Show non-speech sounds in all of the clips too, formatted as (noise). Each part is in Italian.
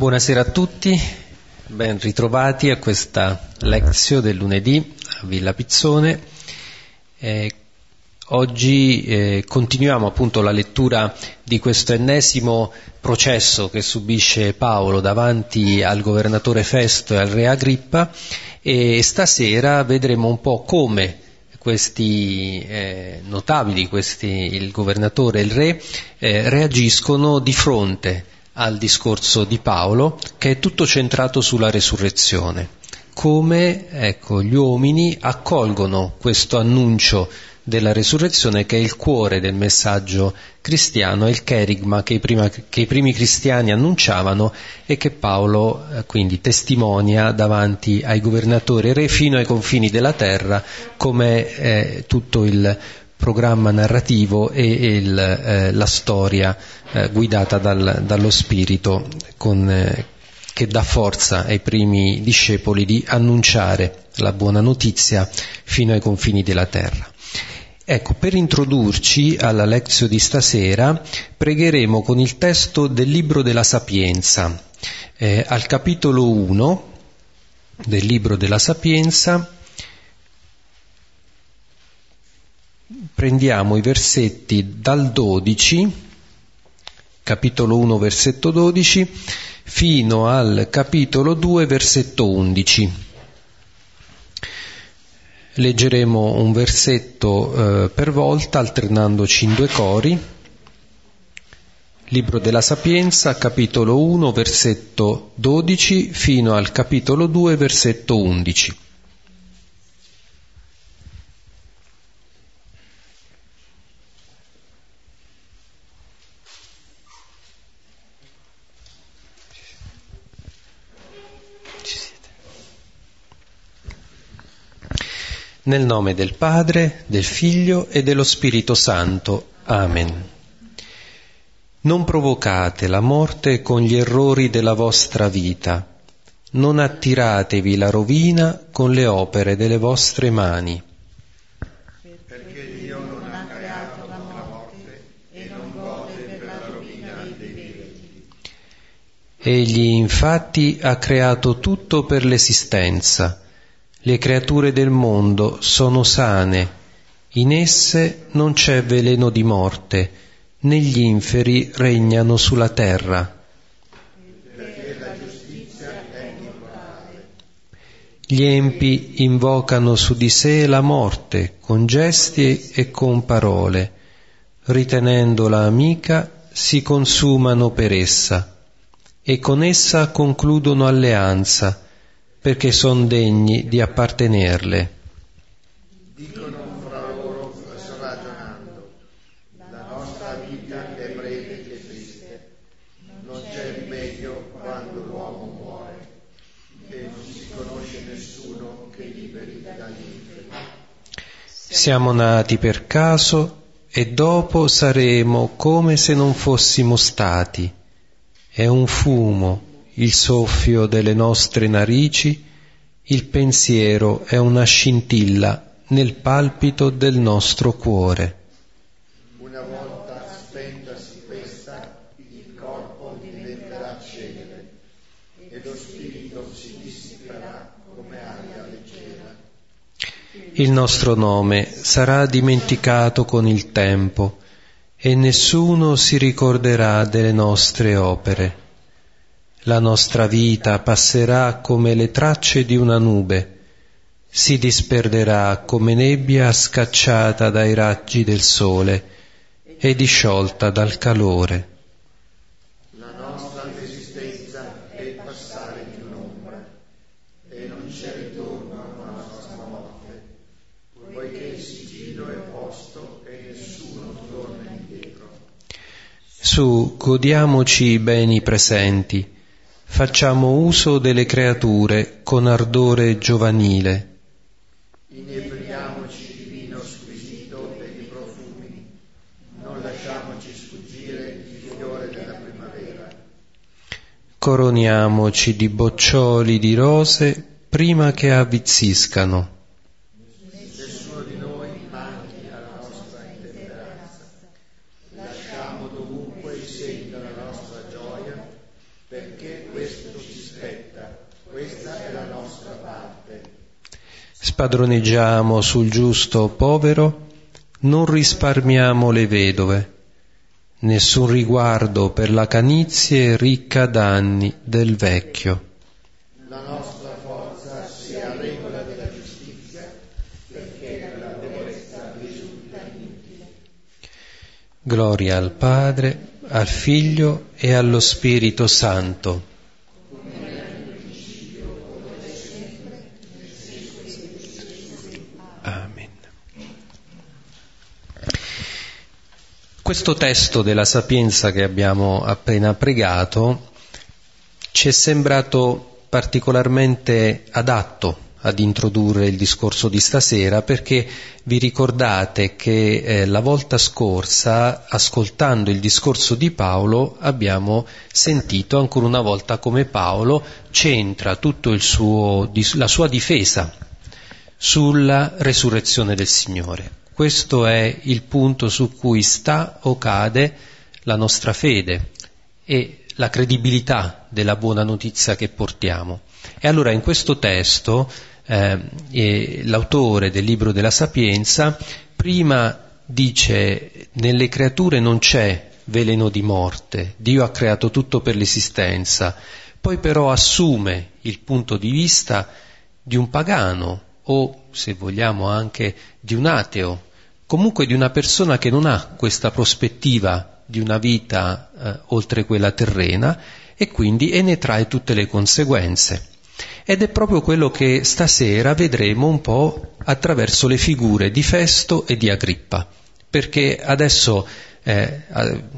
Buonasera a tutti, ben ritrovati a questa lezione del lunedì a Villa Pizzone. Eh, oggi eh, continuiamo appunto la lettura di questo ennesimo processo che subisce Paolo davanti al governatore Festo e al re Agrippa e stasera vedremo un po' come questi eh, notabili, questi, il governatore e il re, eh, reagiscono di fronte al discorso di Paolo, che è tutto centrato sulla resurrezione. Come ecco, gli uomini accolgono questo annuncio della resurrezione che è il cuore del messaggio cristiano, è il cherigma che i, prima, che i primi cristiani annunciavano e che Paolo eh, quindi testimonia davanti ai governatori re fino ai confini della terra come eh, tutto il programma narrativo e il, eh, la storia eh, guidata dal, dallo Spirito con, eh, che dà forza ai primi discepoli di annunciare la buona notizia fino ai confini della terra. Ecco, per introdurci alla lezione di stasera pregheremo con il testo del Libro della Sapienza, eh, al capitolo 1 del Libro della Sapienza, prendiamo i versetti dal 12, capitolo 1 versetto 12, fino al capitolo 2 versetto 11. Leggeremo un versetto eh, per volta alternandoci in due cori. Libro della Sapienza, capitolo 1, versetto 12, fino al capitolo 2, versetto 11. Nel nome del Padre, del Figlio e dello Spirito Santo. Amen. Non provocate la morte con gli errori della vostra vita, non attiratevi la rovina con le opere delle vostre mani. Perché Dio non ha creato la morte e non gode per la rovina dei viventi. Egli infatti ha creato tutto per l'esistenza le creature del mondo sono sane, in esse non c'è veleno di morte, né gli inferi regnano sulla terra. Gli empi invocano su di sé la morte con gesti e con parole, ritenendola amica si consumano per essa e con essa concludono alleanza perché son degni di appartenerle. Dicono fra loro ragionando, la nostra vita è breve e triste, non c'è rimedio quando l'uomo muore e non si conosce nessuno che liberi dall'inferno. Siamo nati per caso e dopo saremo come se non fossimo stati. È un fumo il soffio delle nostre narici, il pensiero è una scintilla nel palpito del nostro cuore. Una volta spentasi questa, il corpo diventerà cenere e lo spirito si dissiperà come aria leggera. Il nostro nome sarà dimenticato con il tempo e nessuno si ricorderà delle nostre opere. La nostra vita passerà come le tracce di una nube, si disperderà come nebbia scacciata dai raggi del sole e disciolta dal calore. La nostra esistenza è il passare di un'ombra e non c'è ritorno alla nostra morte, poiché il sigillo è posto e nessuno torna indietro. Su, godiamoci i beni presenti facciamo uso delle creature con ardore giovanile. Inebriamoci di vino squisito e di profumi, non lasciamoci sfuggire il fiore della primavera. Coroniamoci di boccioli di rose prima che avvizziscano. Nessuno di noi manchi alla nostra intemperanza. Lasciamo dovunque il segno della nostra gioia, perché questa spadroneggiamo sul giusto povero, non risparmiamo le vedove, nessun riguardo per la canizie ricca d'anni del vecchio. La nostra forza sia regola della giustizia, perché la debolezza risulta inutile. Gloria al Padre, al Figlio e allo Spirito Santo. Amen. Questo testo della sapienza che abbiamo appena pregato ci è sembrato particolarmente adatto ad introdurre il discorso di stasera perché vi ricordate che eh, la volta scorsa, ascoltando il discorso di Paolo, abbiamo sentito ancora una volta come Paolo centra tutta la sua difesa sulla resurrezione del Signore. Questo è il punto su cui sta o cade la nostra fede e la credibilità della buona notizia che portiamo. E allora in questo testo eh, l'autore del libro della Sapienza prima dice nelle creature non c'è veleno di morte, Dio ha creato tutto per l'esistenza, poi però assume il punto di vista di un pagano o, se vogliamo, anche di un ateo, comunque di una persona che non ha questa prospettiva di una vita eh, oltre quella terrena e quindi e ne trae tutte le conseguenze. Ed è proprio quello che stasera vedremo un po' attraverso le figure di Festo e di Agrippa, perché adesso eh,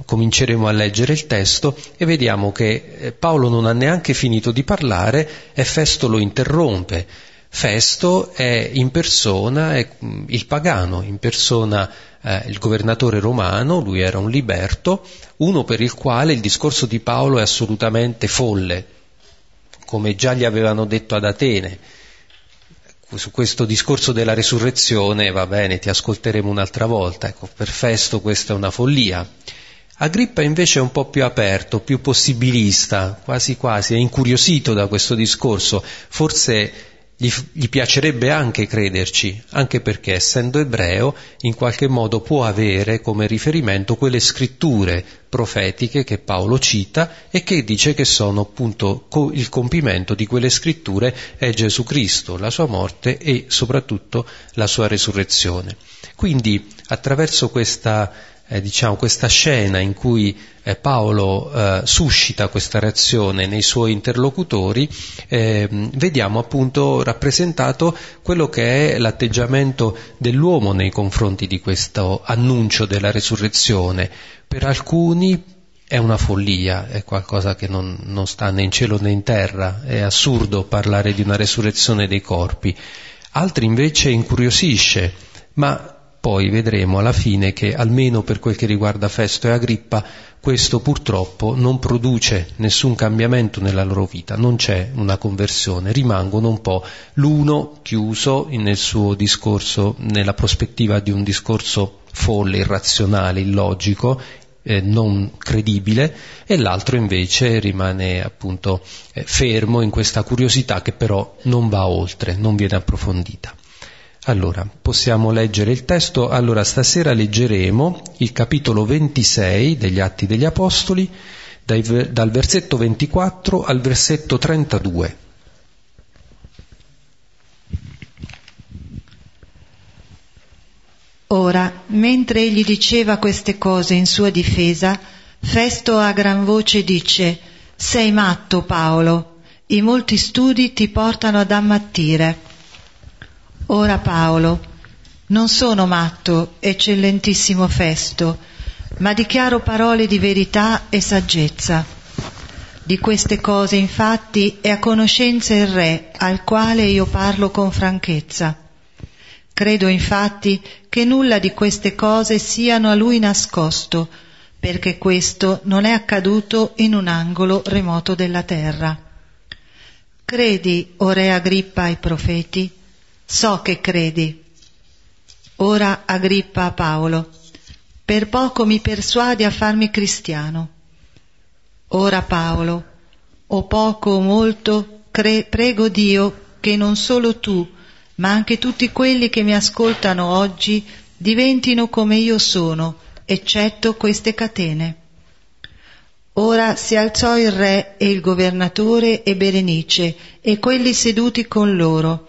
cominceremo a leggere il testo e vediamo che eh, Paolo non ha neanche finito di parlare e Festo lo interrompe. Festo è in persona è mm, il pagano, in persona eh, il governatore romano, lui era un liberto, uno per il quale il discorso di Paolo è assolutamente folle, come già gli avevano detto ad Atene. Su questo discorso della resurrezione, va bene, ti ascolteremo un'altra volta, ecco, per Festo questa è una follia. Agrippa invece è un po' più aperto, più possibilista, quasi quasi, è incuriosito da questo discorso, forse gli, gli, piacerebbe anche crederci, anche perché essendo ebreo in qualche modo può avere come riferimento quelle scritture profetiche che Paolo cita e che dice che sono appunto il compimento di quelle scritture è Gesù Cristo, la sua morte e soprattutto la sua resurrezione. Quindi attraverso questa eh, diciamo, questa scena in cui eh, Paolo eh, suscita questa reazione nei suoi interlocutori, ehm, vediamo appunto rappresentato quello che è l'atteggiamento dell'uomo nei confronti di questo annuncio della resurrezione. Per alcuni è una follia, è qualcosa che non, non sta né in cielo né in terra, è assurdo parlare di una resurrezione dei corpi. Altri invece incuriosisce, ma poi vedremo alla fine che, almeno per quel che riguarda Festo e Agrippa, questo purtroppo non produce nessun cambiamento nella loro vita, non c'è una conversione, rimangono un po' l'uno chiuso nel suo discorso, nella prospettiva di un discorso folle, irrazionale, illogico, eh, non credibile, e l'altro invece rimane appunto eh, fermo in questa curiosità che però non va oltre, non viene approfondita. Allora, possiamo leggere il testo. Allora, stasera leggeremo il capitolo 26 degli Atti degli Apostoli, dai, dal versetto 24 al versetto 32. Ora, mentre egli diceva queste cose in sua difesa, Festo a gran voce dice, Sei matto Paolo, i molti studi ti portano ad ammattire. Ora Paolo, non sono matto, eccellentissimo Festo, ma dichiaro parole di verità e saggezza. Di queste cose infatti è a conoscenza il Re, al quale io parlo con franchezza. Credo infatti che nulla di queste cose siano a lui nascosto, perché questo non è accaduto in un angolo remoto della terra. Credi, o Re Agrippa, ai profeti? So che credi. Ora Agrippa a Paolo, per poco mi persuadi a farmi cristiano. Ora Paolo, o poco o molto, cre- prego Dio che non solo tu, ma anche tutti quelli che mi ascoltano oggi diventino come io sono, eccetto queste catene. Ora si alzò il re e il governatore e Berenice e quelli seduti con loro,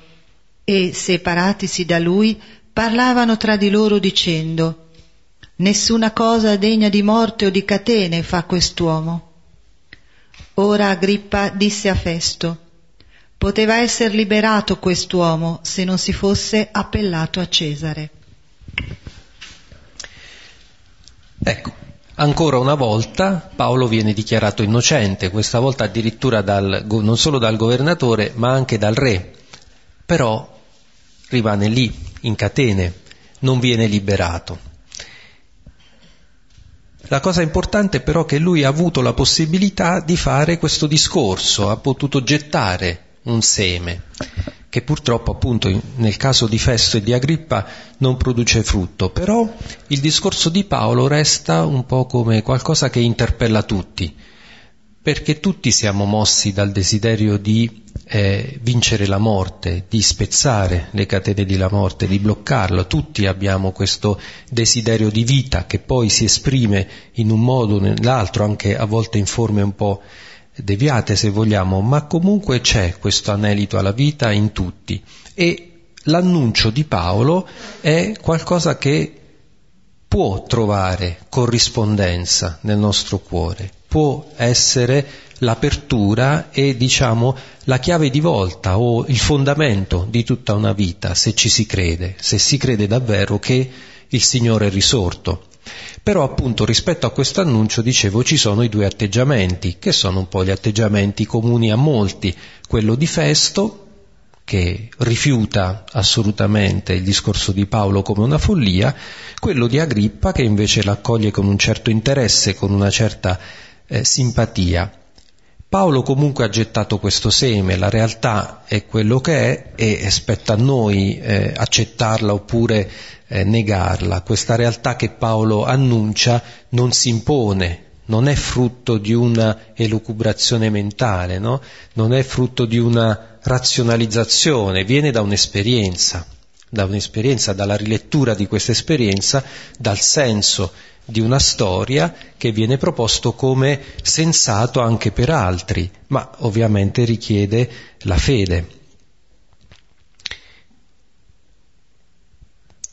e, separatisi da lui, parlavano tra di loro dicendo Nessuna cosa degna di morte o di catene fa quest'uomo. Ora Agrippa disse a Festo Poteva essere liberato quest'uomo se non si fosse appellato a Cesare. Ecco, ancora una volta Paolo viene dichiarato innocente, questa volta addirittura dal, non solo dal governatore ma anche dal re, però rimane lì, in catene, non viene liberato. La cosa importante però è che lui ha avuto la possibilità di fare questo discorso, ha potuto gettare un seme, che purtroppo appunto nel caso di Festo e di Agrippa non produce frutto, però il discorso di Paolo resta un po' come qualcosa che interpella tutti, perché tutti siamo mossi dal desiderio di eh, vincere la morte, di spezzare le catene della morte, di bloccarlo. Tutti abbiamo questo desiderio di vita che poi si esprime in un modo o nell'altro, anche a volte in forme un po' deviate se vogliamo, ma comunque c'è questo anelito alla vita in tutti e l'annuncio di Paolo è qualcosa che può trovare corrispondenza nel nostro cuore, può essere l'apertura e diciamo la chiave di volta o il fondamento di tutta una vita se ci si crede, se si crede davvero che il Signore è risorto. Però appunto rispetto a questo annuncio dicevo ci sono i due atteggiamenti, che sono un po' gli atteggiamenti comuni a molti, quello di Festo, che rifiuta assolutamente il discorso di Paolo come una follia, quello di Agrippa che invece l'accoglie con un certo interesse, con una certa eh, simpatia. Paolo comunque ha gettato questo seme, la realtà è quello che è e spetta a noi eh, accettarla oppure eh, negarla. Questa realtà che Paolo annuncia non si impone, non è frutto di una elucubrazione mentale, no? non è frutto di una razionalizzazione, viene da un'esperienza, da un'esperienza, dalla rilettura di questa esperienza, dal senso di una storia che viene proposto come sensato anche per altri, ma ovviamente richiede la fede.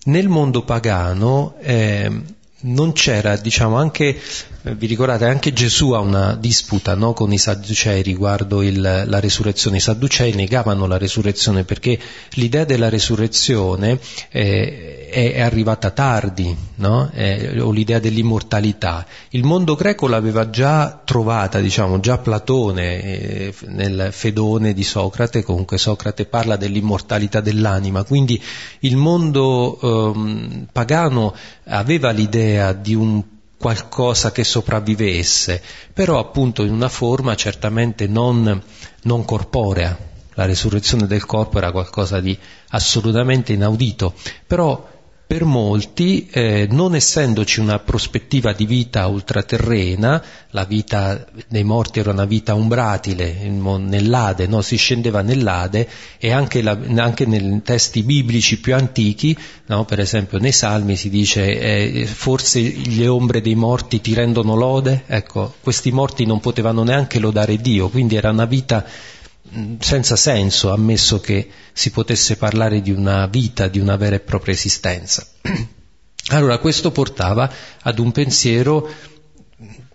Nel mondo pagano eh, non c'era, diciamo, anche, eh, vi ricordate, anche Gesù ha una disputa no, con i Sadducei riguardo il, la resurrezione. I Sadducei negavano la resurrezione perché l'idea della resurrezione eh, è, è, arrivata tardi, no? eh, o l'idea dell'immortalità. Il mondo greco l'aveva già trovata, diciamo, già Platone eh, nel Fedone di Socrate, comunque Socrate parla dell'immortalità dell'anima, quindi il mondo ehm, pagano aveva l'idea di un qualcosa che sopravvivesse, però appunto in una forma certamente non, non corporea. La resurrezione del corpo era qualcosa di assolutamente inaudito, però per molti, eh, non essendoci una prospettiva di vita ultraterrena, la vita dei morti era una vita umbratile, nell'Ade, no? si scendeva nell'Ade e anche, la, anche nei testi biblici più antichi, no? per esempio nei Salmi si dice eh, forse le ombre dei morti ti rendono lode, ecco, questi morti non potevano neanche lodare Dio, quindi era una vita senza senso, ammesso che si potesse parlare di una vita, di una vera e propria esistenza. (clears throat) Allora questo portava ad un pensiero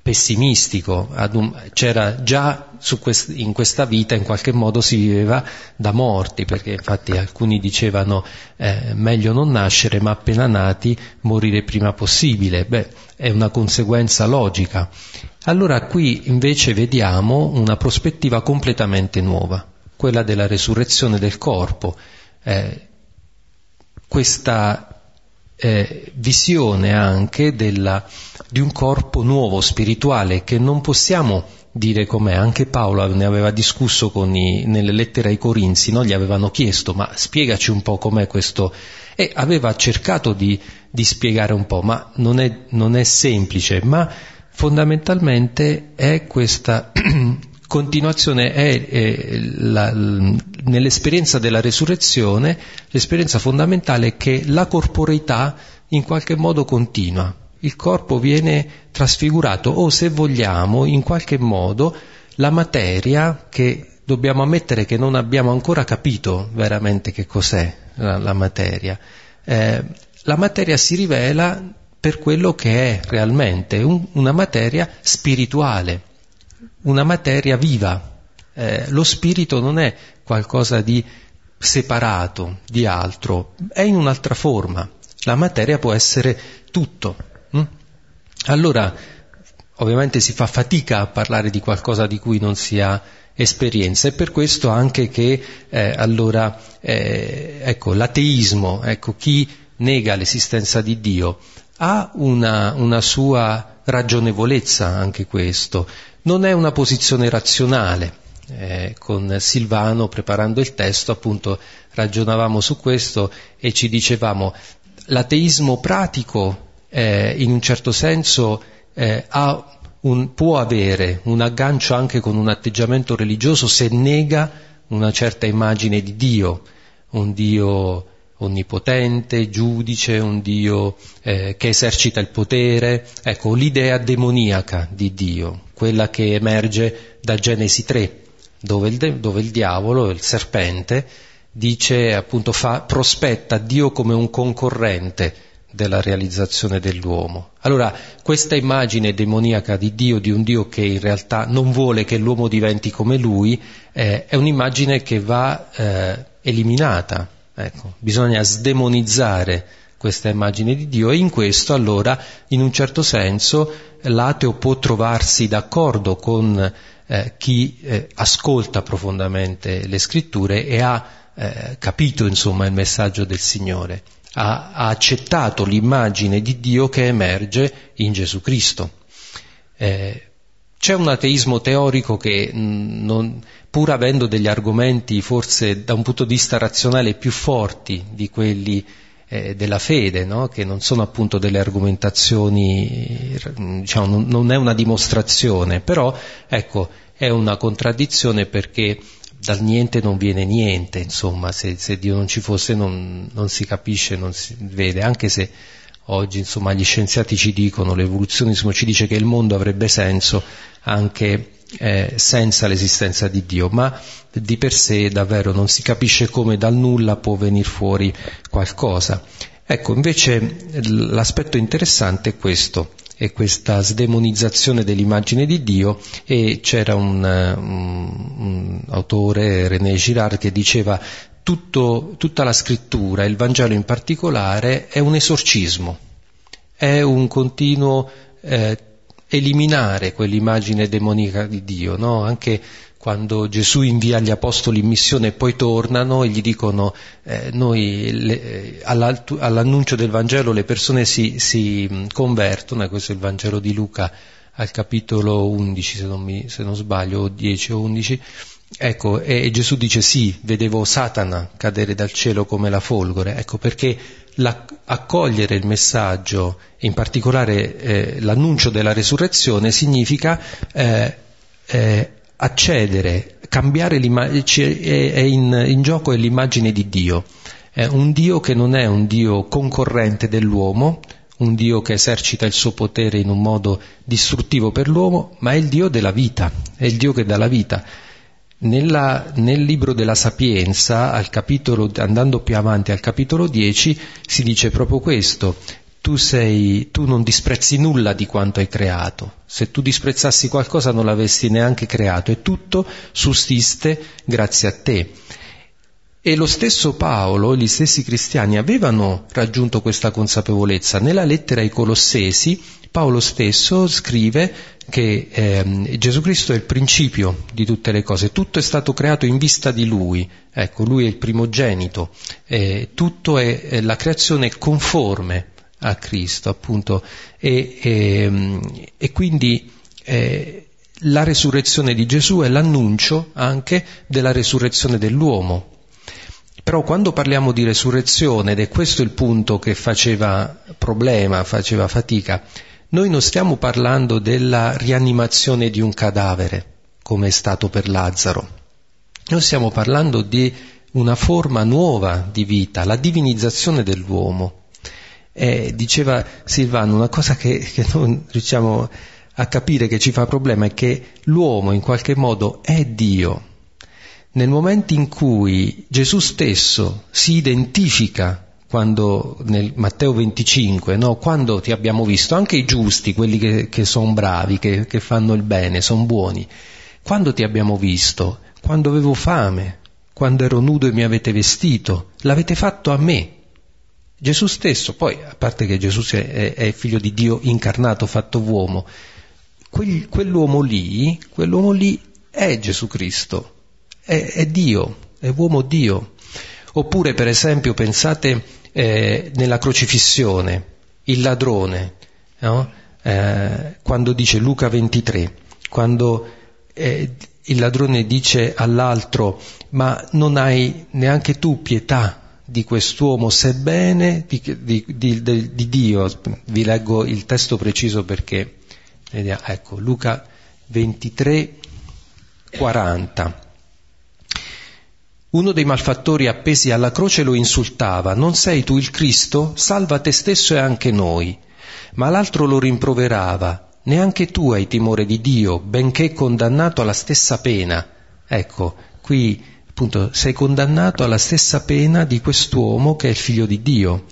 pessimistico, un, c'era già quest, in questa vita in qualche modo si viveva da morti, perché infatti alcuni dicevano eh, meglio non nascere, ma appena nati morire prima possibile. Beh, è una conseguenza logica. Allora qui invece vediamo una prospettiva completamente nuova, quella della resurrezione del corpo, eh, questa eh, visione anche della, di un corpo nuovo, spirituale, che non possiamo dire com'è. Anche Paolo ne aveva discusso i, nelle lettere ai Corinzi, no? gli avevano chiesto ma spiegaci un po' com'è questo e aveva cercato di, di spiegare un po', ma non è, non è semplice, ma fondamentalmente è questa (clears throat) continuazione è, è la, nell'esperienza della resurrezione, l'esperienza fondamentale è che la corporeità in qualche modo continua. Il corpo viene trasfigurato o se vogliamo, in qualche modo, la materia che dobbiamo ammettere che non abbiamo ancora capito veramente che cos'è la, la materia. Eh, la materia si rivela per quello che è realmente, un, una materia spirituale, una materia viva. Eh, lo spirito non è qualcosa di separato, di altro, è in un'altra forma. La materia può essere tutto. Hm? Allora, ovviamente si fa fatica a parlare di qualcosa di cui non si ha esperienza. È per questo anche che eh, allora eh, ecco, l'ateismo, ecco, chi nega l'esistenza di Dio, ha una, una sua ragionevolezza anche questo. Non è una posizione razionale. Eh, con Silvano, preparando il testo, appunto ragionavamo su questo e ci dicevamo l'ateismo pratico eh, in un certo senso eh, un, può avere un aggancio anche con un atteggiamento religioso se nega una certa immagine di Dio, un Dio onnipotente, giudice, un Dio eh, che esercita il potere, ecco l'idea demoniaca di Dio, quella che emerge da Genesi 3, dove il, dove il diavolo, il serpente, dice appunto fa, prospetta Dio come un concorrente della realizzazione dell'uomo. Allora, questa immagine demoniaca di Dio, di un Dio che in realtà non vuole che l'uomo diventi come lui, eh, è un'immagine che va eh, eliminata. Ecco, bisogna sdemonizzare questa immagine di Dio e in questo allora, in un certo senso, l'ateo può trovarsi d'accordo con eh, chi eh, ascolta profondamente le scritture e ha eh, capito insomma il messaggio del Signore ha, ha accettato l'immagine di Dio che emerge in Gesù Cristo. Eh, c'è un ateismo teorico che, mm, non, pur avendo degli argomenti forse da un punto di vista razionale più forti di quelli eh, della fede, no? che non sono appunto delle argomentazioni, diciamo, non, non è una dimostrazione, però ecco, è una contraddizione perché dal niente non viene niente, insomma, se, se Dio non ci fosse non, non, si capisce, non si vede, anche se oggi insomma, gli scienziati ci dicono, l'evoluzionismo ci dice che il mondo avrebbe senso anche eh, senza l'esistenza di Dio, ma di per sé davvero non si capisce come dal nulla può venire fuori qualcosa. Ecco, invece l'aspetto interessante è questo, e questa sdemonizzazione dell'immagine di Dio e c'era un, un, un autore, René Girard, che diceva tutto, tutta la scrittura, il Vangelo in particolare, è un esorcismo, è un continuo eh, eliminare quell'immagine demonica di Dio, no? anche quando Gesù invia gli apostoli in missione e poi tornano e gli dicono eh, noi le, eh, all'annuncio del Vangelo le persone si, si convertono, e questo è il Vangelo di Luca al capitolo 11 se non, mi, se non sbaglio, o 10 o 11, ecco, e, e, Gesù dice sì, vedevo Satana cadere dal cielo come la folgore, ecco perché accogliere il messaggio, in particolare eh, l'annuncio della resurrezione, significa eh, eh, accedere, cambiare l'immagine, è in, in gioco è l'immagine di Dio, è un Dio che non è un Dio concorrente dell'uomo, un Dio che esercita il suo potere in un modo distruttivo per l'uomo, ma è il Dio della vita, è il Dio che dà la vita. Nella, nel libro della Sapienza, capitolo, andando più avanti al capitolo 10, si dice proprio questo, tu, sei, tu non disprezzi nulla di quanto hai creato. Se tu disprezzassi qualcosa non l'avresti neanche creato e tutto sussiste grazie a te. E lo stesso Paolo, gli stessi cristiani avevano raggiunto questa consapevolezza. Nella lettera ai Colossesi Paolo stesso scrive che eh, Gesù Cristo è il principio di tutte le cose, tutto è stato creato in vista di Lui, ecco, Lui è il primogenito, eh, tutto è, è la creazione conforme a Cristo, appunto, e, e, e quindi eh, la resurrezione di Gesù è l'annuncio anche della resurrezione dell'uomo. Però quando parliamo di resurrezione, ed è questo il punto che faceva problema, faceva fatica, noi non stiamo parlando della rianimazione di un cadavere, come è stato per Lazzaro. Noi stiamo parlando di una forma nuova di vita, la divinizzazione dell'uomo. E diceva Silvano, una cosa che, che non riusciamo a capire che ci fa problema è che l'uomo in qualche modo è Dio. Nel momento in cui Gesù stesso si identifica quando nel Matteo 25, no? quando ti abbiamo visto, anche i giusti, quelli che, che sono bravi, che, che fanno il bene, sono buoni, quando ti abbiamo visto? Quando avevo fame, quando ero nudo e mi avete vestito, l'avete fatto a me. Gesù stesso, poi a parte che Gesù è, è figlio di Dio incarnato, fatto uomo, quel, quell'uomo lì, quell'uomo lì è Gesù Cristo, è, è Dio, è uomo Dio. Oppure per esempio pensate eh, nella crocifissione, il ladrone, no? eh, quando dice Luca 23, quando eh, il ladrone dice all'altro ma non hai neanche tu pietà di quest'uomo, sebbene di, di, di, di Dio. Vi leggo il testo preciso perché, ecco, Luca 23, 40. Uno dei malfattori appesi alla croce lo insultava, non sei tu il Cristo? Salva te stesso e anche noi. Ma l'altro lo rimproverava, neanche tu hai timore di Dio, benché condannato alla stessa pena. Ecco, qui appunto sei condannato alla stessa pena di quest'uomo che è il figlio di Dio.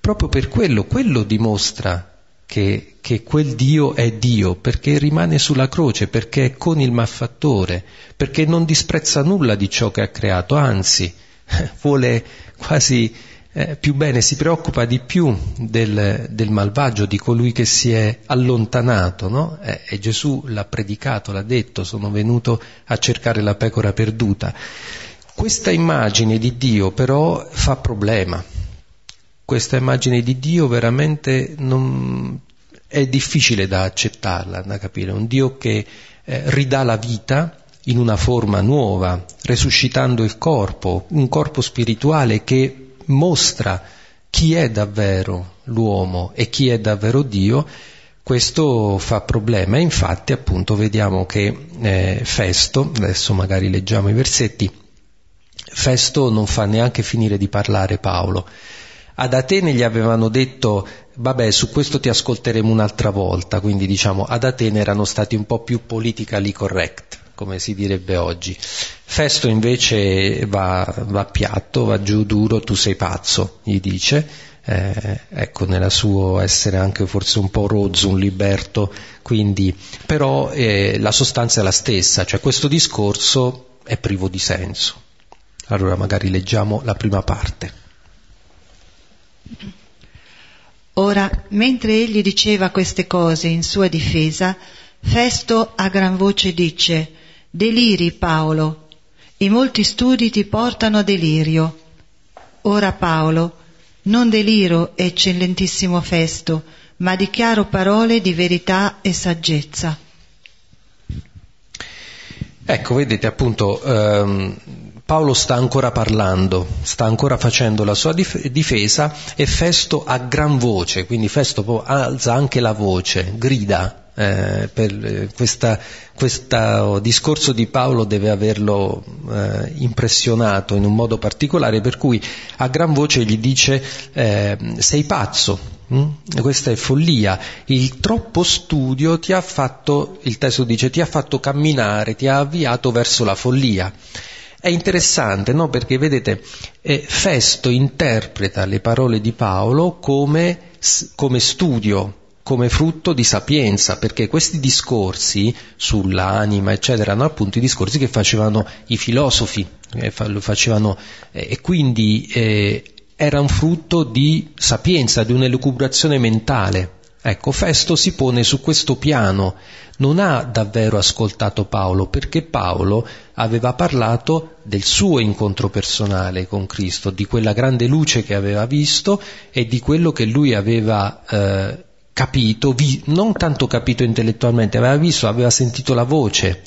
Proprio per quello, quello dimostra che, che, quel Dio è Dio, perché rimane sulla croce, perché è con il malfattore, perché non disprezza nulla di ciò che ha creato, anzi (laughs) vuole quasi eh, più bene, si preoccupa di più del, del, malvagio, di colui che si è allontanato, no? eh, e Gesù l'ha predicato, l'ha detto, sono venuto a cercare la pecora perduta. Questa immagine di Dio però fa problema. Questa immagine di Dio veramente non, è difficile da accettarla, da capire. Un Dio che eh, ridà la vita in una forma nuova, resuscitando il corpo, un corpo spirituale che mostra chi è davvero l'uomo e chi è davvero Dio, questo fa problema. Infatti, appunto, vediamo che eh, Festo, adesso magari leggiamo i versetti, Festo non fa neanche finire di parlare Paolo. Ad Atene gli avevano detto, vabbè, su questo ti ascolteremo un'altra volta, quindi diciamo, ad Atene erano stati un po' più politically correct, come si direbbe oggi. Festo invece va, va piatto, va giù duro, tu sei pazzo, gli dice, eh, ecco, nella suo essere anche forse un po' rozzo, un liberto, quindi, però eh, la sostanza è la stessa, cioè questo discorso è privo di senso. Allora magari leggiamo la prima parte. Ora, mentre egli diceva queste cose in sua difesa, Festo a gran voce dice, Deliri Paolo, i molti studi ti portano a delirio. Ora Paolo, non deliro, eccellentissimo Festo, ma dichiaro parole di verità e saggezza. Ecco, vedete appunto, ehm, Paolo sta ancora parlando, sta ancora facendo la sua dif- difesa e Festo a gran voce, quindi Festo alza anche la voce, grida, eh, per eh, questa, questo discorso di Paolo deve averlo eh, impressionato in un modo particolare, per cui a gran voce gli dice eh, sei pazzo, hm? questa è follia, il troppo studio ti ha fatto, il testo dice, ti ha fatto camminare, ti ha avviato verso la follia. È interessante, no? Perché vedete, eh, Festo interpreta le parole di Paolo come, come studio, come frutto di sapienza, perché questi discorsi sull'anima, eccetera, erano appunto i discorsi che facevano i filosofi, eh, lo facevano, eh, e quindi eh, era un frutto di sapienza, di un'elucubrazione mentale. Ecco, Festo si pone su questo piano, non ha davvero ascoltato Paolo perché Paolo aveva parlato del suo incontro personale con Cristo, di quella grande luce che aveva visto e di quello che lui aveva eh, capito, vi, non tanto capito intellettualmente, aveva visto, aveva sentito la voce.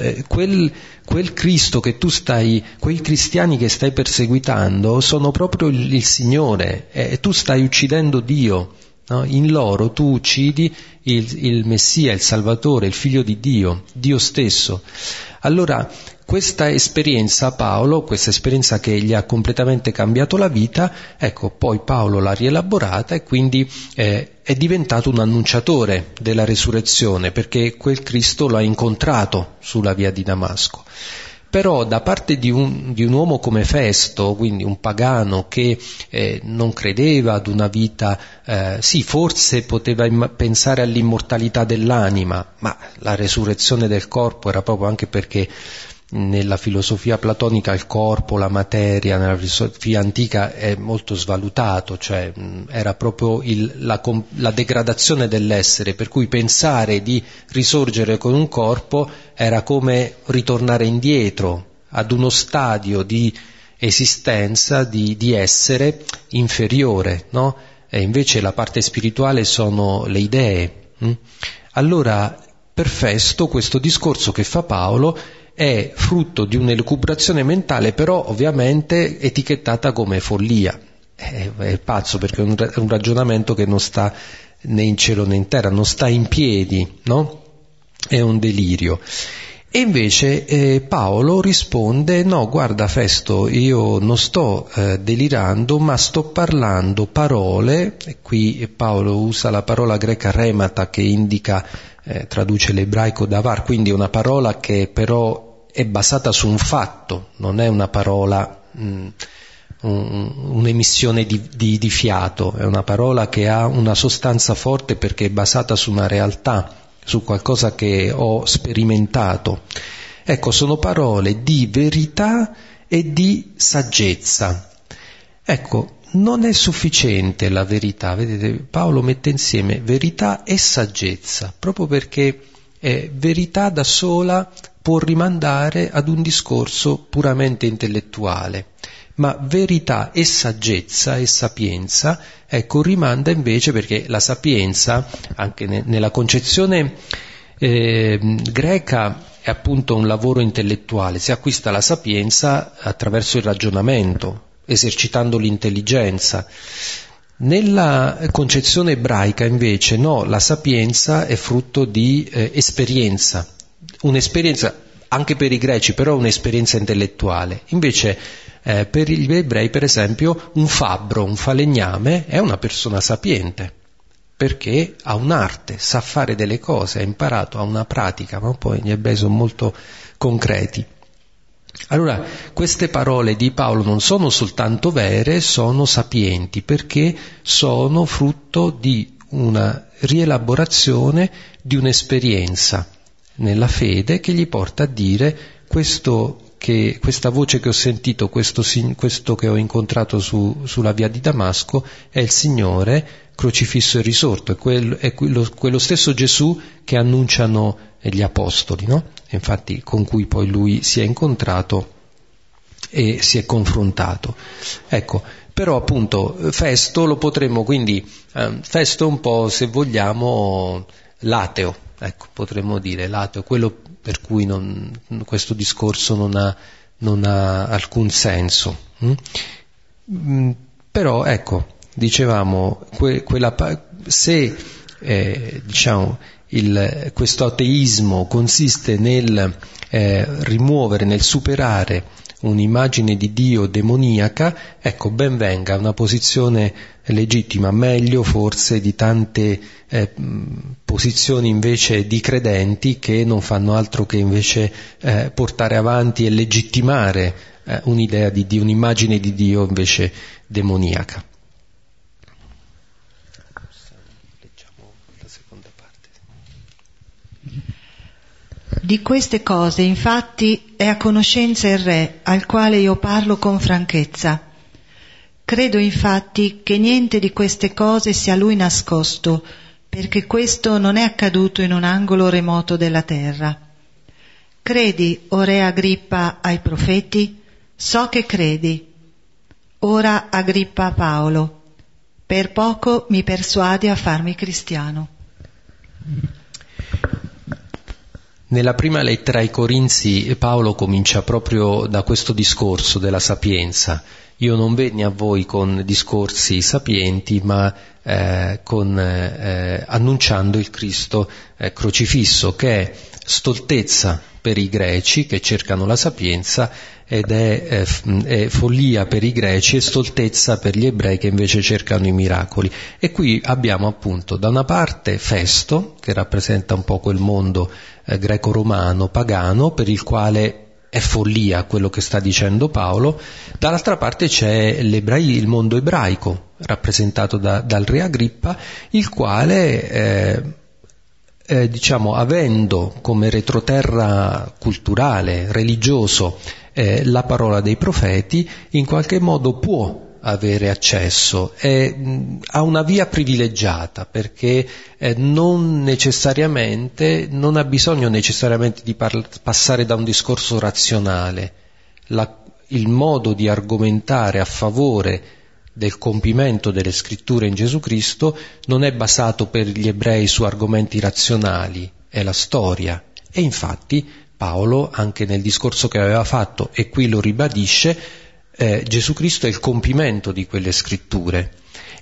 Eh, quel, quel, Cristo che tu stai, quei cristiani che stai perseguitando sono proprio il, il Signore e tu stai uccidendo Dio No? In loro tu uccidi il, il Messia, il Salvatore, il Figlio di Dio, Dio stesso. Allora, questa esperienza Paolo, questa esperienza che gli ha completamente cambiato la vita, ecco, poi Paolo l'ha rielaborata e quindi eh, è diventato un annunciatore della resurrezione, perché quel Cristo l'ha incontrato sulla via di Damasco. Però da parte di un, di un, uomo come Festo, quindi un pagano che eh, non credeva ad una vita, eh, sì, forse poteva im- pensare all'immortalità dell'anima, ma la resurrezione del corpo era proprio anche perché nella filosofia platonica il corpo, la materia, nella filosofia antica è molto svalutato, cioè era proprio il, la, la, degradazione dell'essere, per cui pensare di risorgere con un corpo era come ritornare indietro ad uno stadio di esistenza, di, di essere inferiore, no? E invece la parte spirituale sono le idee. Allora, per Festo, questo discorso che fa Paolo è frutto di un'elucubrazione mentale, però ovviamente etichettata come follia. È, è pazzo perché è un, è un, ragionamento che non sta né in cielo né in terra, non sta in piedi, no? È un delirio. E invece eh, Paolo risponde, no, guarda Festo, io non sto eh, delirando, ma sto parlando parole, e qui Paolo usa la parola greca remata che indica eh, traduce l'ebraico davar, quindi una parola che però è basata su un fatto, non è una parola, mm, un, un'emissione di, di, di fiato, è una parola che ha una sostanza forte perché è basata su una realtà, su qualcosa che ho sperimentato. Ecco, sono parole di verità e di saggezza. Ecco, non è sufficiente la verità, vedete, Paolo mette insieme verità e saggezza, proprio perché eh, verità da sola può rimandare ad un discorso puramente intellettuale, ma verità e saggezza e sapienza, ecco, rimanda invece perché la sapienza, anche ne, nella concezione eh, greca, è appunto un lavoro intellettuale, si acquista la sapienza attraverso il ragionamento, esercitando l'intelligenza. Nella concezione ebraica invece no, la sapienza è frutto di eh, esperienza, un'esperienza anche per i greci, però un'esperienza intellettuale. Invece eh, per gli ebrei, per esempio, un fabbro, un falegname è una persona sapiente, perché ha un'arte, sa fare delle cose, ha imparato, ha una pratica, ma poi gli ebrei sono molto concreti. Allora, queste parole di Paolo non sono soltanto vere, sono sapienti, perché sono frutto di una rielaborazione di un'esperienza nella fede che gli porta a dire questo che, questa voce che ho sentito, questo, questo che ho incontrato su, sulla via di Damasco è il Signore crocifisso e risorto, è, quello, è quello, quello stesso Gesù che annunciano gli apostoli, no? infatti con cui poi lui si è incontrato e si è confrontato. Ecco, però appunto Festo lo potremmo quindi, eh, Festo un po' se vogliamo l'ateo, ecco, potremmo dire l'ateo, quello per cui non, questo discorso non ha, non ha alcun senso. Hm? Mm, però ecco, dicevamo, que, quella, se eh, diciamo, il, questo ateismo consiste nel eh, rimuovere, nel superare un'immagine di Dio demoniaca, ecco, ben venga, una posizione legittima, meglio forse di tante eh, posizioni invece di credenti che non fanno altro che invece eh, portare avanti e legittimare eh, un'idea di Dio, un'immagine di Dio invece demoniaca. Di queste cose infatti è a conoscenza il Re, al quale io parlo con franchezza. Credo infatti che niente di queste cose sia lui nascosto, perché questo non è accaduto in un angolo remoto della terra. Credi, o Re Agrippa, ai profeti? So che credi. Ora Agrippa a Paolo. Per poco mi persuadi a farmi cristiano. Nella prima lettera ai Corinzi Paolo comincia proprio da questo discorso della sapienza. Io non venni a voi con discorsi sapienti, ma eh, con, eh, annunciando il Cristo eh, crocifisso, che è stoltezza per i greci che cercano la sapienza ed è, è, è, follia per i greci e stoltezza per gli ebrei che invece cercano i miracoli. E qui abbiamo appunto da una parte Festo, che rappresenta un po' quel mondo eh, greco-romano, pagano, per il quale è follia quello che sta dicendo Paolo, dall'altra parte c'è il mondo ebraico, rappresentato da, dal re Agrippa, il quale eh, eh, diciamo, avendo come retroterra culturale, religioso, eh, la parola dei profeti, in qualche modo può avere accesso, è, mh, ha una via privilegiata perché eh, non necessariamente, non ha bisogno necessariamente di par- passare da un discorso razionale. La, il modo di argomentare a favore del compimento delle scritture in Gesù Cristo non è basato per gli ebrei su argomenti razionali, è la storia. E infatti Paolo, anche nel discorso che aveva fatto, e qui lo ribadisce, eh, Gesù Cristo è il compimento di quelle scritture.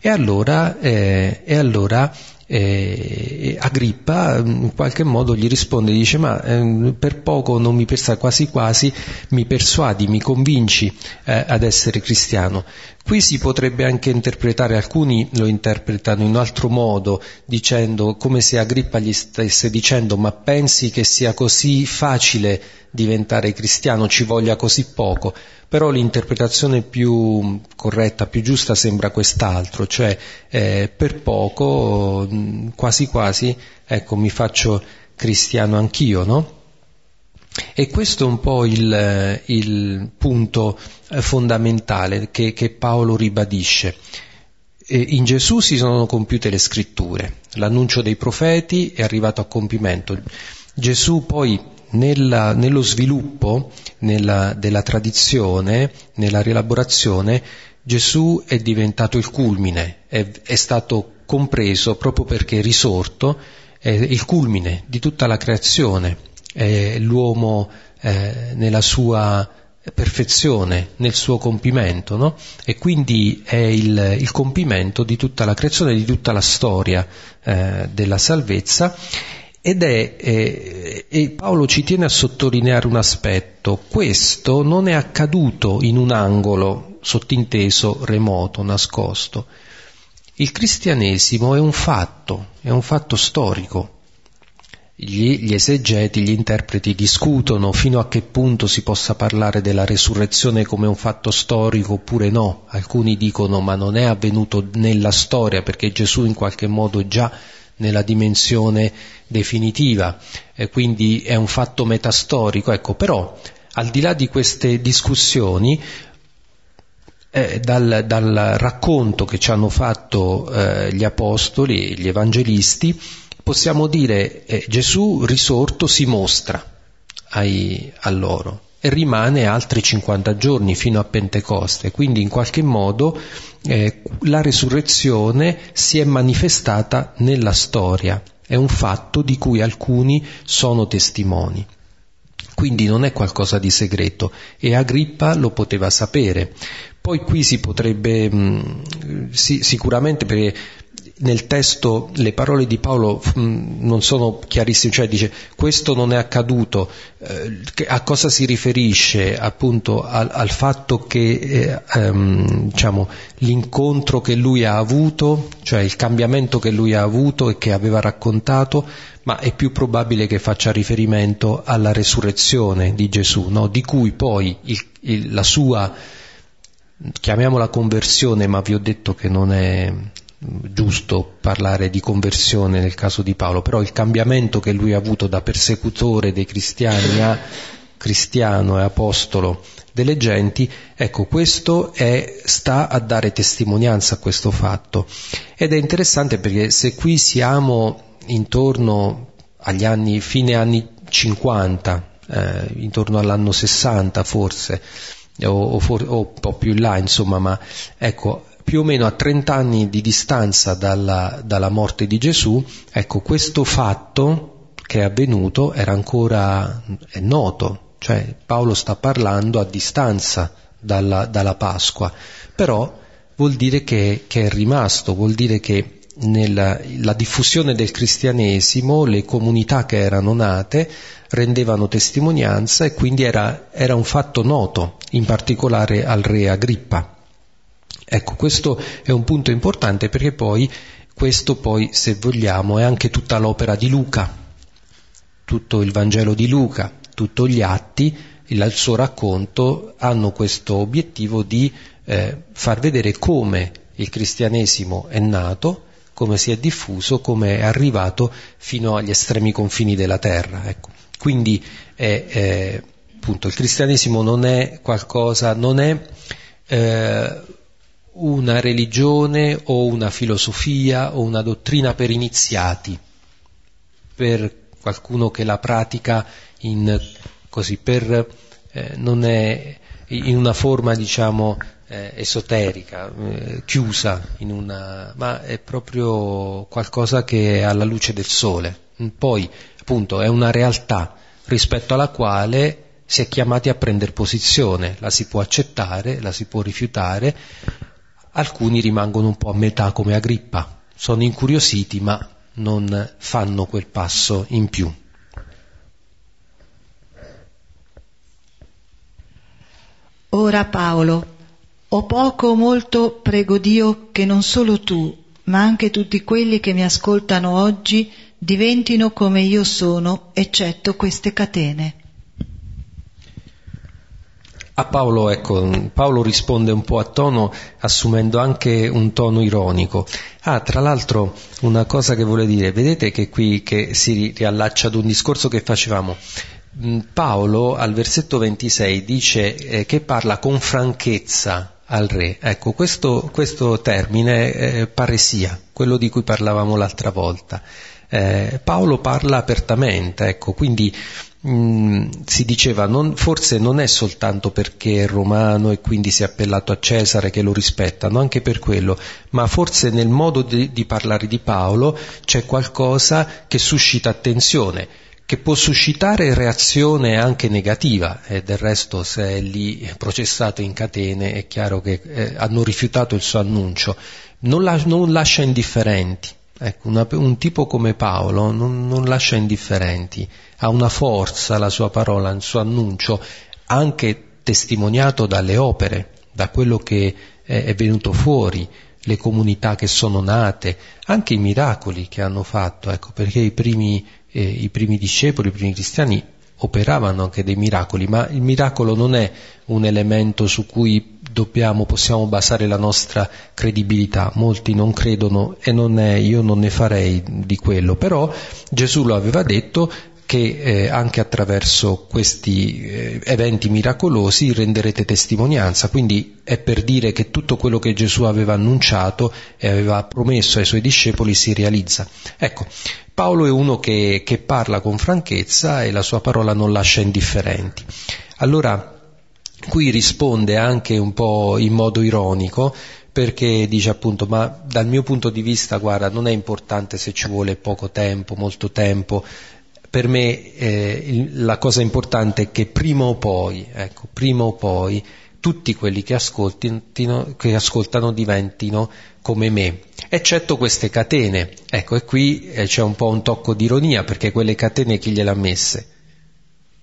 E allora, eh, e allora e Agrippa mm, in qualche modo gli risponde, dice ma eh, per poco non mi persa quasi quasi, mi persuadi, mi convinci eh, ad essere cristiano. Qui si potrebbe anche interpretare, alcuni lo interpretano in un altro modo, dicendo come se Agrippa gli stesse dicendo ma pensi che sia così facile diventare cristiano, ci voglia così poco però l'interpretazione più corretta, più giusta sembra quest'altro, cioè eh, per poco, quasi quasi, ecco, mi faccio cristiano anch'io, no? E questo è un po' il, il punto eh, fondamentale che, che Paolo ribadisce. in Gesù si sono compiute le scritture, l'annuncio dei profeti è arrivato a compimento. Gesù poi nella, nello sviluppo nella, della tradizione, nella rielaborazione, Gesù è diventato il culmine, è, è stato compreso proprio perché è risorto, è il culmine di tutta la creazione, è l'uomo eh, nella sua perfezione, nel suo compimento, no? e quindi è il, il, compimento di tutta la creazione, di tutta la storia eh, della salvezza ed è, eh, e Paolo ci tiene a sottolineare un aspetto, questo non è accaduto in un angolo sottinteso, remoto, nascosto. Il cristianesimo è un fatto, è un fatto storico. Gli, gli, esegeti, gli interpreti discutono fino a che punto si possa parlare della resurrezione come un fatto storico oppure no. Alcuni dicono ma non è avvenuto nella storia perché Gesù in qualche modo già nella dimensione definitiva, e quindi è un fatto metastorico. Ecco, però al di là di queste discussioni, eh, dal, dal, racconto che ci hanno fatto eh, gli apostoli, gli evangelisti, possiamo dire eh, Gesù risorto si mostra ai, a loro e rimane altri 50 giorni fino a Pentecoste, quindi in qualche modo eh, la risurrezione si è manifestata nella storia, è un fatto di cui alcuni sono testimoni. Quindi non è qualcosa di segreto e Agrippa lo poteva sapere. Poi qui si potrebbe, mh, mm, sì, sicuramente perché nel testo le parole di Paolo mm, non sono chiarissime, cioè dice questo non è accaduto, eh, a cosa si riferisce? Appunto al, al fatto che eh, ehm, diciamo, l'incontro che lui ha avuto, cioè il cambiamento che lui ha avuto e che aveva raccontato, ma è più probabile che faccia riferimento alla resurrezione di Gesù, no? di cui poi il, il, la sua, chiamiamola conversione, ma vi ho detto che non è giusto parlare di conversione nel caso di Paolo, però il cambiamento che lui ha avuto da persecutore dei cristiani a cristiano e apostolo delle genti, ecco questo è, sta a dare testimonianza a questo fatto. Ed è interessante perché se qui siamo intorno agli anni, fine anni 50, eh, intorno all'anno 60 forse, o, o, for, o un po' più in là insomma, ma ecco, più o meno a 30 anni di distanza dalla, dalla morte di Gesù, ecco questo fatto che è avvenuto era ancora è noto, cioè Paolo sta parlando a distanza dalla, dalla Pasqua, però vuol dire che, che, è rimasto, vuol dire che nella la diffusione del cristianesimo le comunità che erano nate rendevano testimonianza e quindi era, era un fatto noto, in particolare al re Agrippa. Ecco, questo è un punto importante perché poi questo poi, se vogliamo, è anche tutta l'opera di Luca, tutto il Vangelo di Luca, tutti gli atti, il suo racconto hanno questo obiettivo di eh, far vedere come il cristianesimo è nato, come si è diffuso, come è arrivato fino agli estremi confini della terra. Ecco. Quindi è, è, appunto, il cristianesimo non è qualcosa, non è eh, una religione o una filosofia o una dottrina per iniziati, per qualcuno che la pratica in, così, per, eh, non è in una forma diciamo eh, esoterica, eh, chiusa una, ma è proprio qualcosa che è alla luce del sole. Poi appunto è una realtà rispetto alla quale si è chiamati a prendere posizione, la si può accettare, la si può rifiutare, alcuni rimangono un po' a metà come Agrippa, sono incuriositi ma non fanno quel passo in più. Ora Paolo, o poco o molto prego Dio che non solo tu, ma anche tutti quelli che mi ascoltano oggi diventino come io sono, eccetto queste catene. A Paolo, ecco, Paolo risponde un po' a tono, assumendo anche un tono ironico. Ah, tra l'altro, una cosa che vuole dire, vedete che qui che si riallaccia ad un discorso che facevamo. Mm, Paolo al versetto 26 dice eh, che parla con franchezza al re. Ecco, questo, questo termine è paresia, quello di cui parlavamo l'altra volta. Eh, Paolo parla apertamente, ecco, quindi mm, si diceva non, forse non è soltanto perché è romano e quindi si è appellato a Cesare che lo rispettano, anche per quello, ma forse nel modo di, di parlare di Paolo c'è qualcosa che suscita attenzione che può suscitare reazione anche negativa e del resto se è lì processato in catene è chiaro che eh, hanno rifiutato il suo annuncio, non, la, non lascia indifferenti. Ecco, una, un tipo come Paolo non, non, lascia indifferenti, ha una forza la sua parola, il suo annuncio, anche testimoniato dalle opere, da quello che è, venuto fuori, le comunità che sono nate, anche i miracoli che hanno fatto, ecco, perché i primi eh, i primi discepoli, i primi cristiani operavano anche dei miracoli, ma il miracolo non è un elemento su cui dobbiamo, possiamo basare la nostra credibilità. Molti non credono e non è, io non ne farei di quello, però Gesù lo aveva detto che eh, anche attraverso questi eh, eventi miracolosi renderete testimonianza, quindi è per dire che tutto quello che Gesù aveva annunciato e aveva promesso ai suoi discepoli si realizza. Ecco, Paolo è uno che, che parla con franchezza e la sua parola non lascia indifferenti. Allora, qui risponde anche un po' in modo ironico perché dice appunto ma dal mio punto di vista guarda non è importante se ci vuole poco tempo, molto tempo, per me eh, la cosa importante è che prima o poi, ecco, prima o poi tutti quelli che, che ascoltano diventino come me, eccetto queste catene. Ecco, e qui eh, c'è un po' un tocco di ironia, perché quelle catene chi gliele ha messe?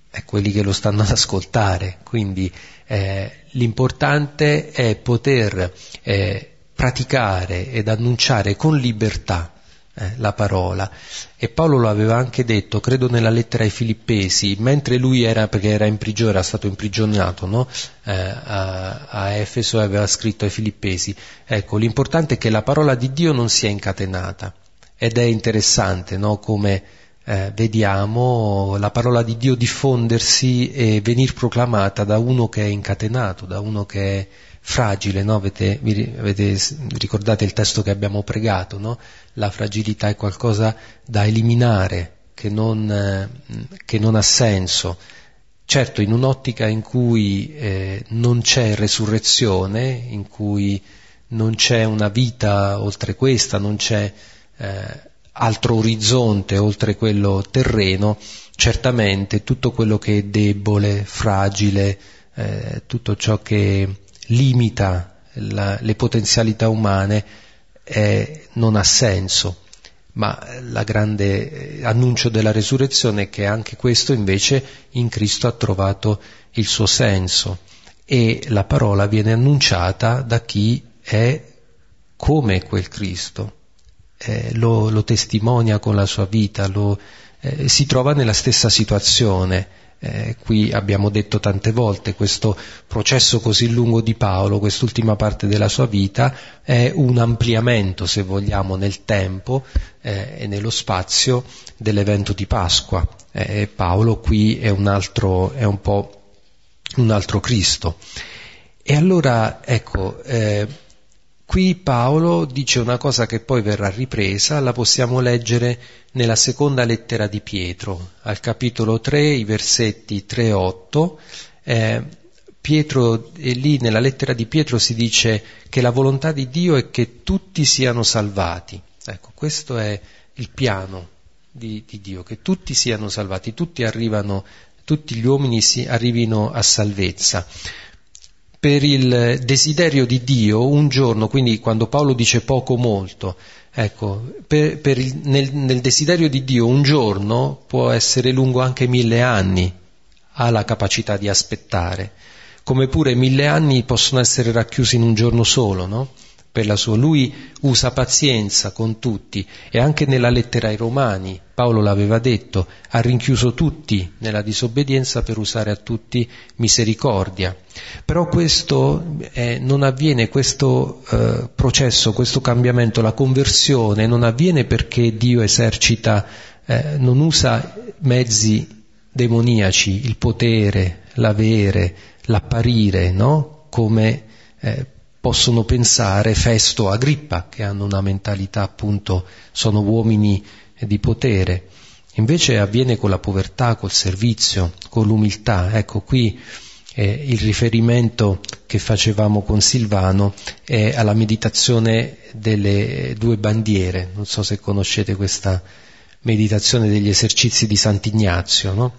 È quelli che lo stanno ad ascoltare. Quindi eh, l'importante è poter eh, praticare ed annunciare con libertà eh, la parola. E Paolo lo aveva anche detto, credo nella lettera ai Filippesi, mentre lui era, perché era in prigione, era stato imprigionato no? eh, a, a, Efeso e aveva scritto ai Filippesi. Ecco, l'importante è che la parola di Dio non sia incatenata. Ed è interessante no? come eh, vediamo la parola di Dio diffondersi e venir proclamata da uno che è incatenato, da uno che è fragile, no? avete, avete, ricordate il testo che abbiamo pregato, no? la fragilità è qualcosa da eliminare, che non, eh, che non ha senso. Certo, in un'ottica in cui eh, non c'è resurrezione, in cui non c'è una vita oltre questa, non c'è, eh, altro orizzonte oltre quello terreno, certamente tutto quello che è debole, fragile, eh, tutto ciò che limita la, le potenzialità umane eh, non ha senso. Ma il grande eh, annuncio della resurrezione è che anche questo invece in Cristo ha trovato il suo senso e la parola viene annunciata da chi è come quel Cristo, eh, lo, lo, testimonia con la sua vita, lo, eh, si trova nella stessa situazione. Eh, qui abbiamo detto tante volte, questo processo così lungo di Paolo, quest'ultima parte della sua vita, è un ampliamento, se vogliamo, nel tempo eh, e nello spazio dell'evento di Pasqua. Eh, Paolo qui è un altro, è un po' un altro Cristo. E allora, ecco, eh, qui Paolo dice una cosa che poi verrà ripresa, la possiamo leggere nella seconda lettera di Pietro, al capitolo 3, i versetti 3 8. Eh, Pietro, lì nella lettera di Pietro si dice che la volontà di Dio è che tutti siano salvati. Ecco, questo è il piano di, di Dio, che tutti siano salvati, tutti arrivano tutti gli uomini si arrivino a salvezza. Per il desiderio di Dio, un giorno, quindi quando Paolo dice poco molto, ecco, per, per il, nel, nel desiderio di Dio un giorno può essere lungo anche mille anni, ha la capacità di aspettare, come pure mille anni possono essere racchiusi in un giorno solo, no? Per la sua. Lui usa pazienza con tutti e anche nella lettera ai Romani, Paolo l'aveva detto, ha rinchiuso tutti nella disobbedienza per usare a tutti misericordia. Però questo eh, non avviene, questo eh, processo, questo cambiamento, la conversione non avviene perché Dio esercita, eh, non usa mezzi demoniaci, il potere, l'avere, l'apparire, no? Come eh, possono pensare Festo Agrippa, che hanno una mentalità appunto, sono uomini di potere. Invece avviene con la povertà, col servizio, con l'umiltà. Ecco qui eh, il riferimento che facevamo con Silvano è alla meditazione delle due bandiere. Non so se conoscete questa meditazione degli esercizi di Sant'Ignazio, no?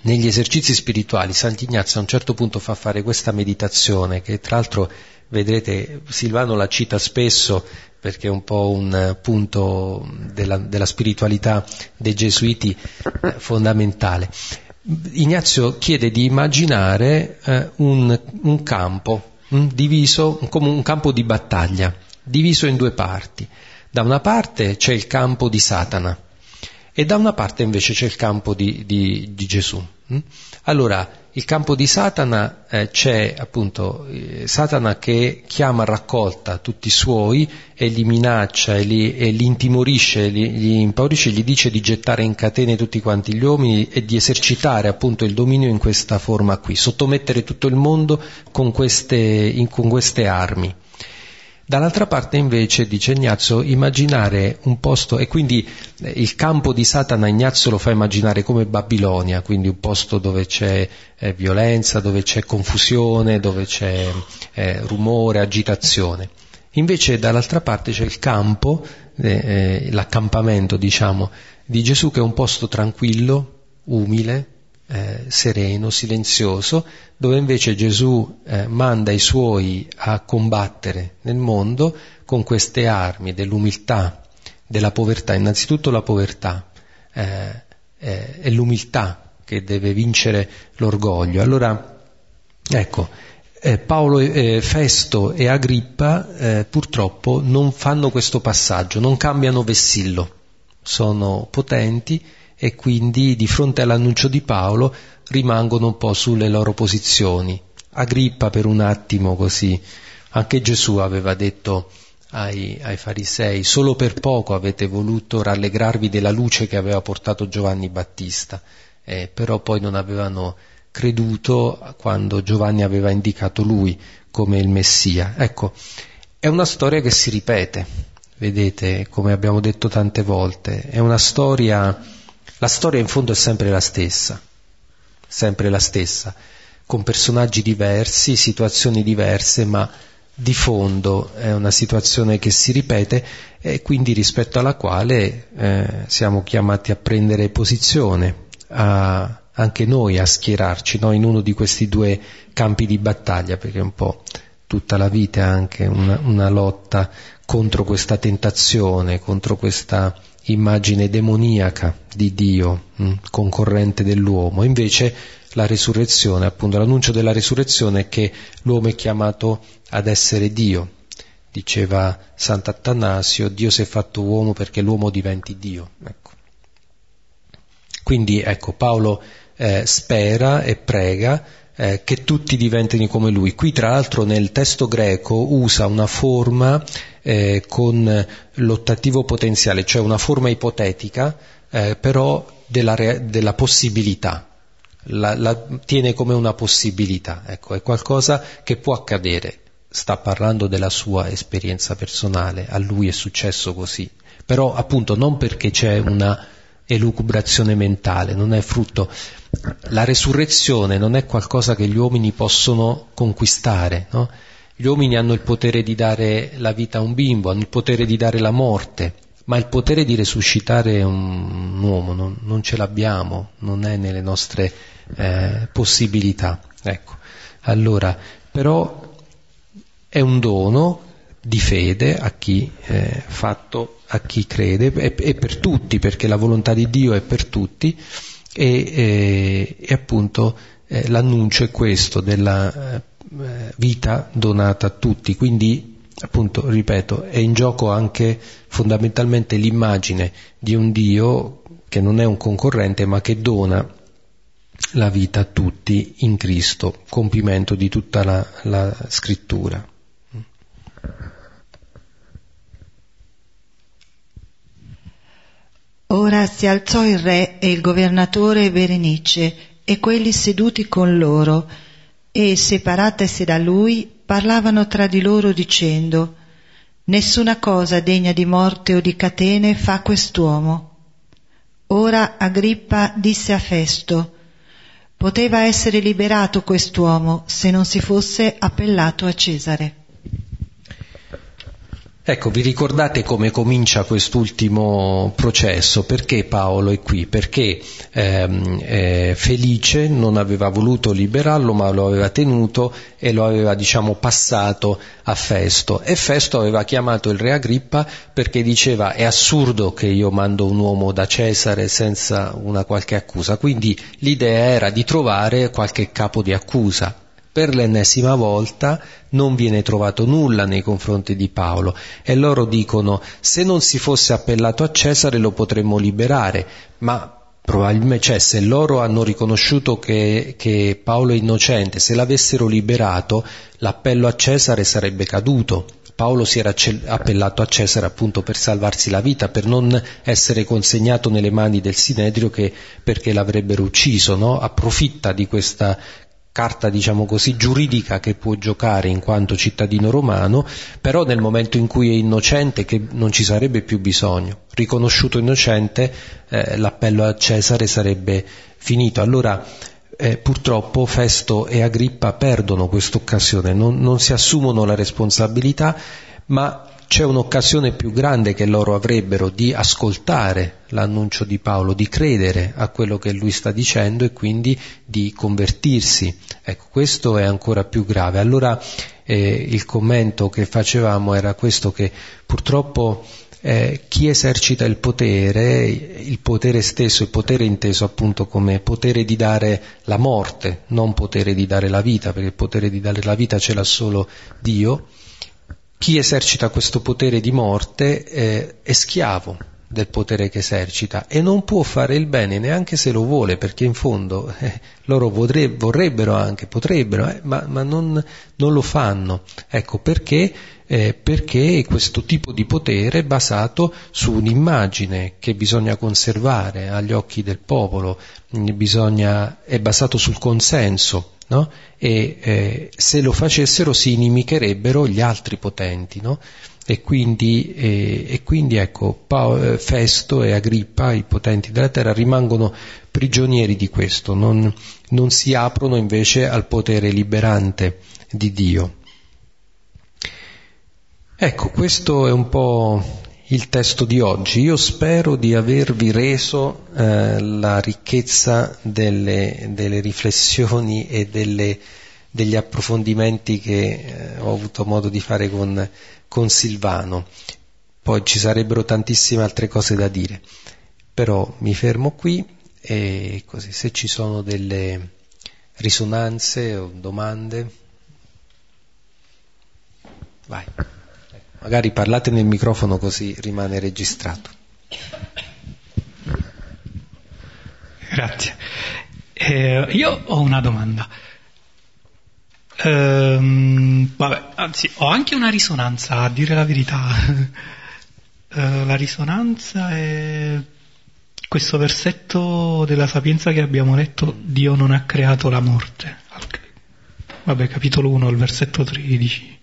Negli esercizi spirituali Sant'Ignazio a un certo punto fa fare questa meditazione che tra l'altro vedrete Silvano la cita spesso perché è un po' un punto della, della spiritualità dei gesuiti eh, fondamentale. Ignazio chiede di immaginare eh, un, un, campo mh, diviso come un campo di battaglia, diviso in due parti. Da una parte c'è il campo di Satana e da una parte invece c'è il campo di, di, di Gesù. Mm? Allora, il campo di Satana eh, c'è appunto eh, Satana che chiama a raccolta tutti i suoi e li minaccia e li, e li intimorisce, li, gli impaurisce, gli dice di gettare in catene tutti quanti gli uomini e di esercitare appunto il dominio in questa forma qui, sottomettere tutto il mondo con queste, in, con queste armi. Dall'altra parte invece, dice Ignazio, immaginare un posto, e quindi eh, il campo di Satana Ignazio lo fa immaginare come Babilonia, quindi un posto dove c'è eh, violenza, dove c'è confusione, dove c'è eh, rumore, agitazione. Invece dall'altra parte c'è il campo, eh, eh l'accampamento diciamo, di Gesù che è un posto tranquillo, umile, eh, sereno, silenzioso, dove invece Gesù eh, manda i suoi a combattere nel mondo con queste armi dell'umiltà, della povertà, innanzitutto la povertà, eh, eh è l'umiltà che deve vincere l'orgoglio. Allora, ecco, eh, Paolo, eh, Festo e Agrippa purtroppo non fanno questo passaggio, non cambiano vessillo, sono potenti, e quindi di fronte all'annuncio di Paolo rimangono un po' sulle loro posizioni. Agrippa per un attimo così, anche Gesù aveva detto ai, ai, farisei, solo per poco avete voluto rallegrarvi della luce che aveva portato Giovanni Battista, eh, però poi non avevano creduto quando Giovanni aveva indicato lui come il Messia. Ecco, è una storia che si ripete, vedete, come abbiamo detto tante volte, è una storia la storia in fondo è sempre la stessa, sempre la stessa, con personaggi diversi, situazioni diverse, ma di fondo, è una situazione che si ripete e quindi rispetto alla quale eh, siamo chiamati a prendere posizione, a, anche noi a schierarci no? in uno di questi due campi di battaglia, perché un po' tutta la vita è anche una, una lotta contro questa tentazione, contro questa immagine demoniaca di Dio, mm, concorrente dell'uomo. Invece la risurrezione, appunto l'annuncio della risurrezione è che l'uomo è chiamato ad essere Dio. Diceva Sant'Attanasio, Dio si è fatto uomo perché l'uomo diventi Dio. Ecco. Quindi ecco, Paolo eh, spera e prega eh, che tutti diventino come lui. Qui tra l'altro nel testo greco usa una forma eh, con l'ottativo potenziale, cioè una forma ipotetica, eh, però della, rea- della possibilità. La, la, tiene come una possibilità, ecco, è qualcosa che può accadere. Sta parlando della sua esperienza personale, a lui è successo così. Però appunto non perché c'è una elucubrazione mentale, non è frutto. La resurrezione non è qualcosa che gli uomini possono conquistare, no? Gli uomini hanno il potere di dare la vita a un bimbo, hanno il potere di dare la morte, ma il potere di resuscitare un, uomo non, non, ce l'abbiamo, non è nelle nostre eh, possibilità. Ecco. Allora, però è un dono di fede a chi eh, fatto a chi crede e, e, per tutti, perché la volontà di Dio è per tutti e, e, appunto eh, l'annuncio è questo della eh, vita donata a tutti, quindi appunto, ripeto, è in gioco anche fondamentalmente l'immagine di un Dio che non è un concorrente ma che dona la vita a tutti in Cristo, compimento di tutta la, la scrittura. Ora si alzò il re e il governatore Berenice e quelli seduti con loro, e separatesi da lui parlavano tra di loro dicendo Nessuna cosa degna di morte o di catene fa quest'uomo. Ora Agrippa disse a Festo Poteva essere liberato quest'uomo se non si fosse appellato a Cesare. Ecco, vi ricordate come comincia quest'ultimo processo? Perché Paolo è qui? Perché ehm, eh, Felice non aveva voluto liberarlo, ma lo aveva tenuto e lo aveva, diciamo, passato a Festo. E Festo aveva chiamato il re Agrippa perché diceva è assurdo che io mando un uomo da Cesare senza una qualche accusa. Quindi l'idea era di trovare qualche capo di accusa per l'ennesima volta non viene trovato nulla nei confronti di Paolo e loro dicono se non si fosse appellato a Cesare lo potremmo liberare, ma probabilmente cioè, se loro hanno riconosciuto che, che Paolo è innocente, se l'avessero liberato l'appello a Cesare sarebbe caduto. Paolo si era appellato a Cesare appunto per salvarsi la vita, per non essere consegnato nelle mani del Sinedrio che, perché l'avrebbero ucciso, no? approfitta di questa carta diciamo così giuridica che può giocare in quanto cittadino romano, però nel momento in cui è innocente che non ci sarebbe più bisogno. Riconosciuto innocente eh, l'appello a Cesare sarebbe finito. Allora eh, purtroppo Festo e Agrippa perdono questa occasione, non, non si assumono la responsabilità, ma c'è un'occasione più grande che loro avrebbero di ascoltare l'annuncio di Paolo, di credere a quello che lui sta dicendo e quindi di convertirsi. Ecco, questo è ancora più grave. Allora eh, il commento che facevamo era questo che purtroppo eh, chi esercita il potere, il potere stesso, il potere inteso appunto come potere di dare la morte, non potere di dare la vita, perché il potere di dare la vita ce l'ha solo Dio, chi esercita questo potere di morte eh, è schiavo del potere che esercita e non può fare il bene neanche se lo vuole, perché in fondo eh, loro vorreb- vorrebbero anche, potrebbero, eh, ma, ma non, non, lo fanno. Ecco perché? Eh, perché questo tipo di potere è basato su un'immagine che bisogna conservare agli occhi del popolo, bisogna, è basato sul consenso no? e eh, se lo facessero si inimicherebbero gli altri potenti. No? E, quindi, eh, e quindi, ecco, Paolo, eh, Festo e Agrippa, i potenti della terra, rimangono prigionieri di questo, non, non si aprono invece al potere liberante di Dio. Ecco, questo è un po' il testo di oggi. Io spero di avervi reso eh, la ricchezza delle, delle riflessioni e delle, degli approfondimenti che eh, ho avuto modo di fare con, con Silvano. Poi ci sarebbero tantissime altre cose da dire, però mi fermo qui e così se ci sono delle risonanze o domande. Vai. Magari parlate nel microfono così rimane registrato. Grazie. Eh, io ho una domanda. Ehm, vabbè, anzi, ho anche una risonanza, a dire la verità. (laughs) eh, la risonanza è questo versetto della sapienza che abbiamo letto, Dio non ha creato la morte. Vabbè, capitolo 1, il versetto 13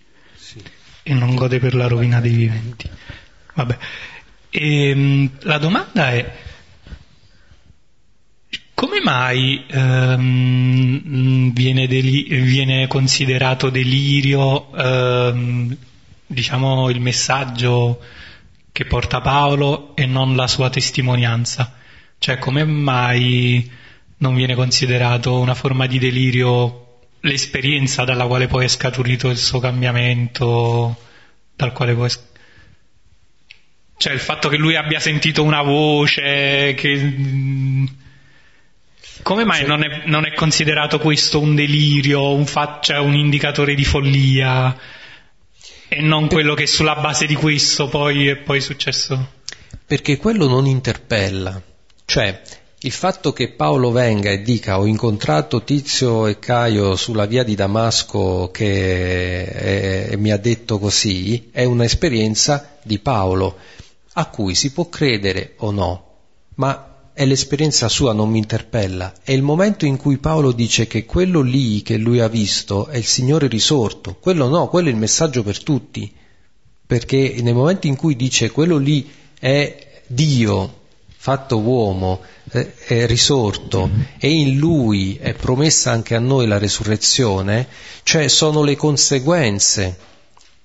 e non gode per la rovina dei viventi. Vabbè. E, ehm, la domanda è come mai ehm, viene, deli- viene, considerato delirio ehm, diciamo il messaggio che porta Paolo e non la sua testimonianza? Cioè come mai non viene considerato una forma di delirio l'esperienza dalla quale poi è scaturito il suo cambiamento, dal quale poi... Cioè il fatto che lui abbia sentito una voce, che... Come mai non, è, non, è, considerato questo un delirio, un, fa... cioè un indicatore di follia e non quello che sulla base di questo poi è poi successo? Perché quello non interpella. Cioè, il fatto che Paolo venga e dica ho incontrato Tizio e Caio sulla via di Damasco che è, è, mi ha detto così è un'esperienza di Paolo a cui si può credere o no, ma è l'esperienza sua, non mi interpella. È il momento in cui Paolo dice che quello lì che lui ha visto è il Signore risorto, quello no, quello è il messaggio per tutti, perché nel momento in cui dice quello lì è Dio fatto uomo, eh, è risorto e in lui è promessa anche a noi la resurrezione, cioè sono le conseguenze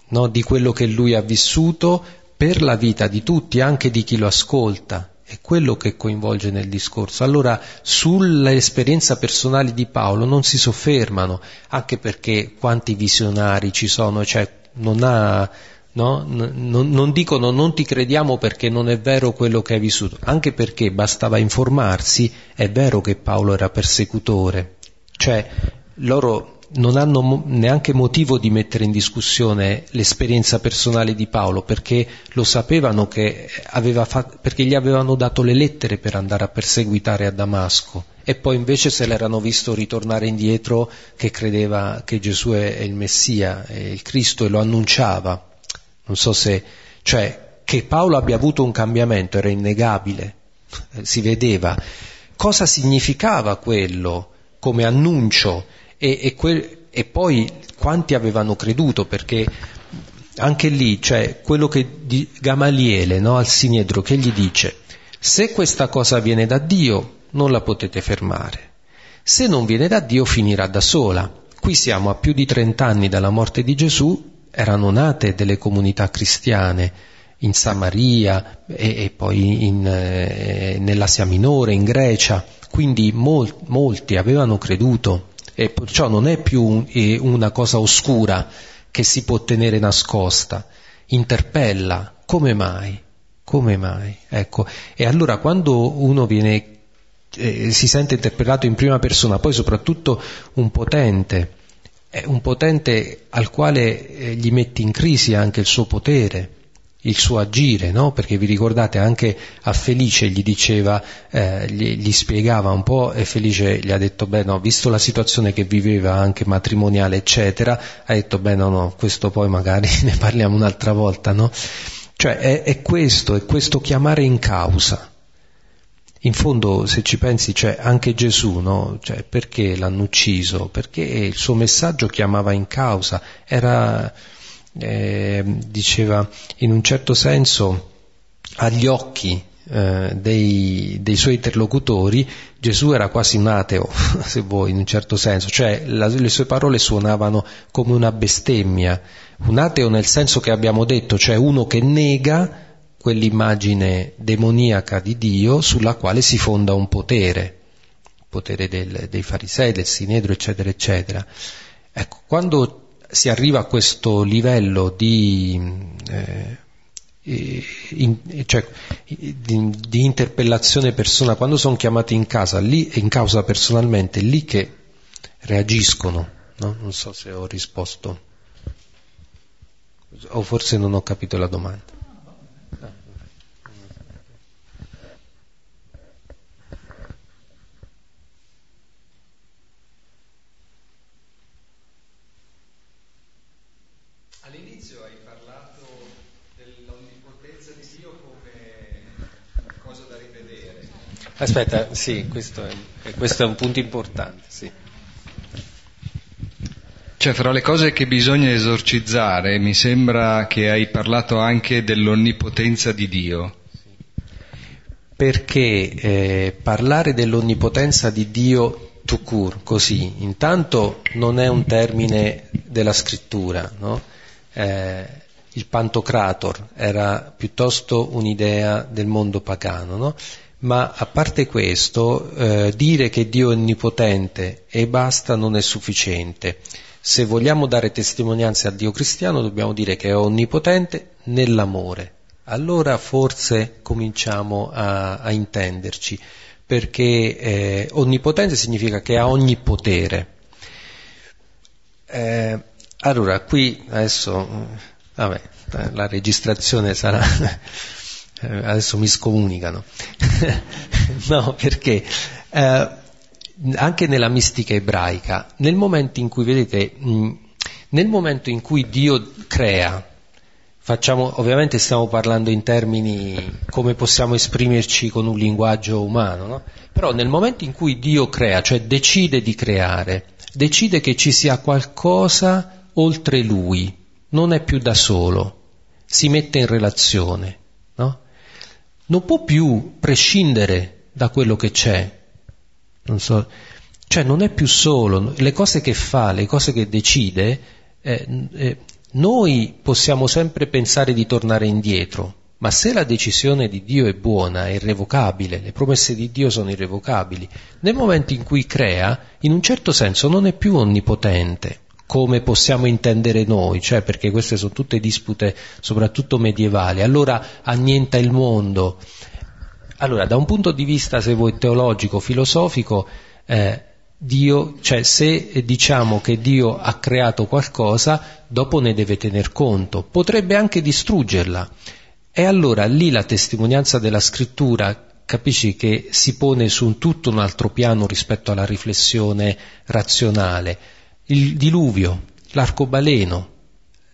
no, di quello che lui ha vissuto per la vita di tutti, anche di chi lo ascolta. È quello che coinvolge nel discorso. Allora, sull'esperienza personale di Paolo non si soffermano, anche perché quanti visionari ci sono, cioè non ha No? Non, non, dicono non ti crediamo perché non è vero quello che hai vissuto, anche perché bastava informarsi, è vero che Paolo era persecutore, cioè loro non hanno neanche motivo di mettere in discussione l'esperienza personale di Paolo perché lo sapevano che aveva fatto, perché gli avevano dato le lettere per andare a perseguitare a Damasco e poi invece se l'erano visto ritornare indietro che credeva che Gesù è il Messia, è il Cristo e lo annunciava. Non so se, cioè, che Paolo abbia avuto un cambiamento era innegabile, eh, si vedeva. Cosa significava quello come annuncio? E, e, quel, e poi quanti avevano creduto? Perché anche lì, cioè, quello che di Gamaliele, no, al Sinedro, che gli dice, se questa cosa viene da Dio, non la potete fermare. Se non viene da Dio, finirà da sola. Qui siamo a più di trent'anni dalla morte di Gesù erano nate delle comunità cristiane in Samaria e, e poi in, eh, nell'Asia Minore, in Grecia, quindi mol, molti avevano creduto e perciò non è più un, eh, una cosa oscura che si può tenere nascosta, interpella, come mai? Come mai? Ecco, e allora quando uno viene, eh, si sente interpellato in prima persona, poi soprattutto un potente, è un potente al quale eh, gli metti in crisi anche il suo potere, il suo agire, no? Perché vi ricordate anche a Felice gli diceva, eh, gli, gli, spiegava un po' e Felice gli ha detto, beh no, visto la situazione che viveva anche matrimoniale eccetera, ha detto, beh no, no, questo poi magari (laughs) ne parliamo un'altra volta, no? Cioè è, è questo, è questo chiamare in causa, in fondo, se ci pensi, c'è anche Gesù, no? Cioè, perché l'hanno ucciso? Perché il suo messaggio chiamava in causa, era, eh, diceva, in un certo senso, agli occhi eh, dei, dei, suoi interlocutori, Gesù era quasi un ateo, (laughs) se vuoi, in un certo senso, cioè la, le sue parole suonavano come una bestemmia, un ateo nel senso che abbiamo detto, cioè uno che nega quell'immagine demoniaca di Dio sulla quale si fonda un potere, il potere del, dei farisei, del sinedro, eccetera, eccetera. Ecco, quando si arriva a questo livello di eh, in, cioè, di, di, interpellazione personale, quando sono chiamati in casa, lì, in causa personalmente, è lì che reagiscono. No? Non so se ho risposto o forse non ho capito la domanda. Aspetta, sì, questo è, questo è un punto importante, sì. Cioè, fra le cose che bisogna esorcizzare, mi sembra che hai parlato anche dell'onnipotenza di Dio. Perché eh, parlare dell'onnipotenza di Dio tout court, così, intanto non è un termine della scrittura, no? eh, il pantocrator era piuttosto un'idea del mondo pagano, no? Ma a parte questo, eh, dire che Dio è onnipotente e basta non è sufficiente. Se vogliamo dare testimonianza a Dio cristiano dobbiamo dire che è onnipotente nell'amore. Allora forse cominciamo a, a intenderci, perché eh, onnipotente significa che ha ogni potere. Eh, allora, qui adesso, vabbè, la registrazione sarà adesso mi scomunicano. (laughs) no, perché eh, anche nella mistica ebraica, nel momento in cui, vedete, mh, nel momento in cui Dio crea, facciamo, ovviamente stiamo parlando in termini come possiamo esprimerci con un linguaggio umano, no? però nel momento in cui Dio crea, cioè decide di creare, decide che ci sia qualcosa oltre Lui, non è più da solo, si mette in relazione non può più prescindere da quello che c'è. Non so, cioè non è più solo, le cose che fa, le cose che decide, eh, eh, noi possiamo sempre pensare di tornare indietro, ma se la decisione di Dio è buona, è irrevocabile, le promesse di Dio sono irrevocabili, nel momento in cui crea, in un certo senso non è più onnipotente, come possiamo intendere noi, cioè perché queste sono tutte dispute soprattutto medievali, allora annienta il mondo. Allora, da un punto di vista, se vuoi, teologico, filosofico, eh, Dio, cioè se diciamo che Dio ha creato qualcosa, dopo ne deve tener conto, potrebbe anche distruggerla. E allora lì la testimonianza della scrittura capisci che si pone su un tutto un altro piano rispetto alla riflessione razionale il diluvio, l'arcobaleno,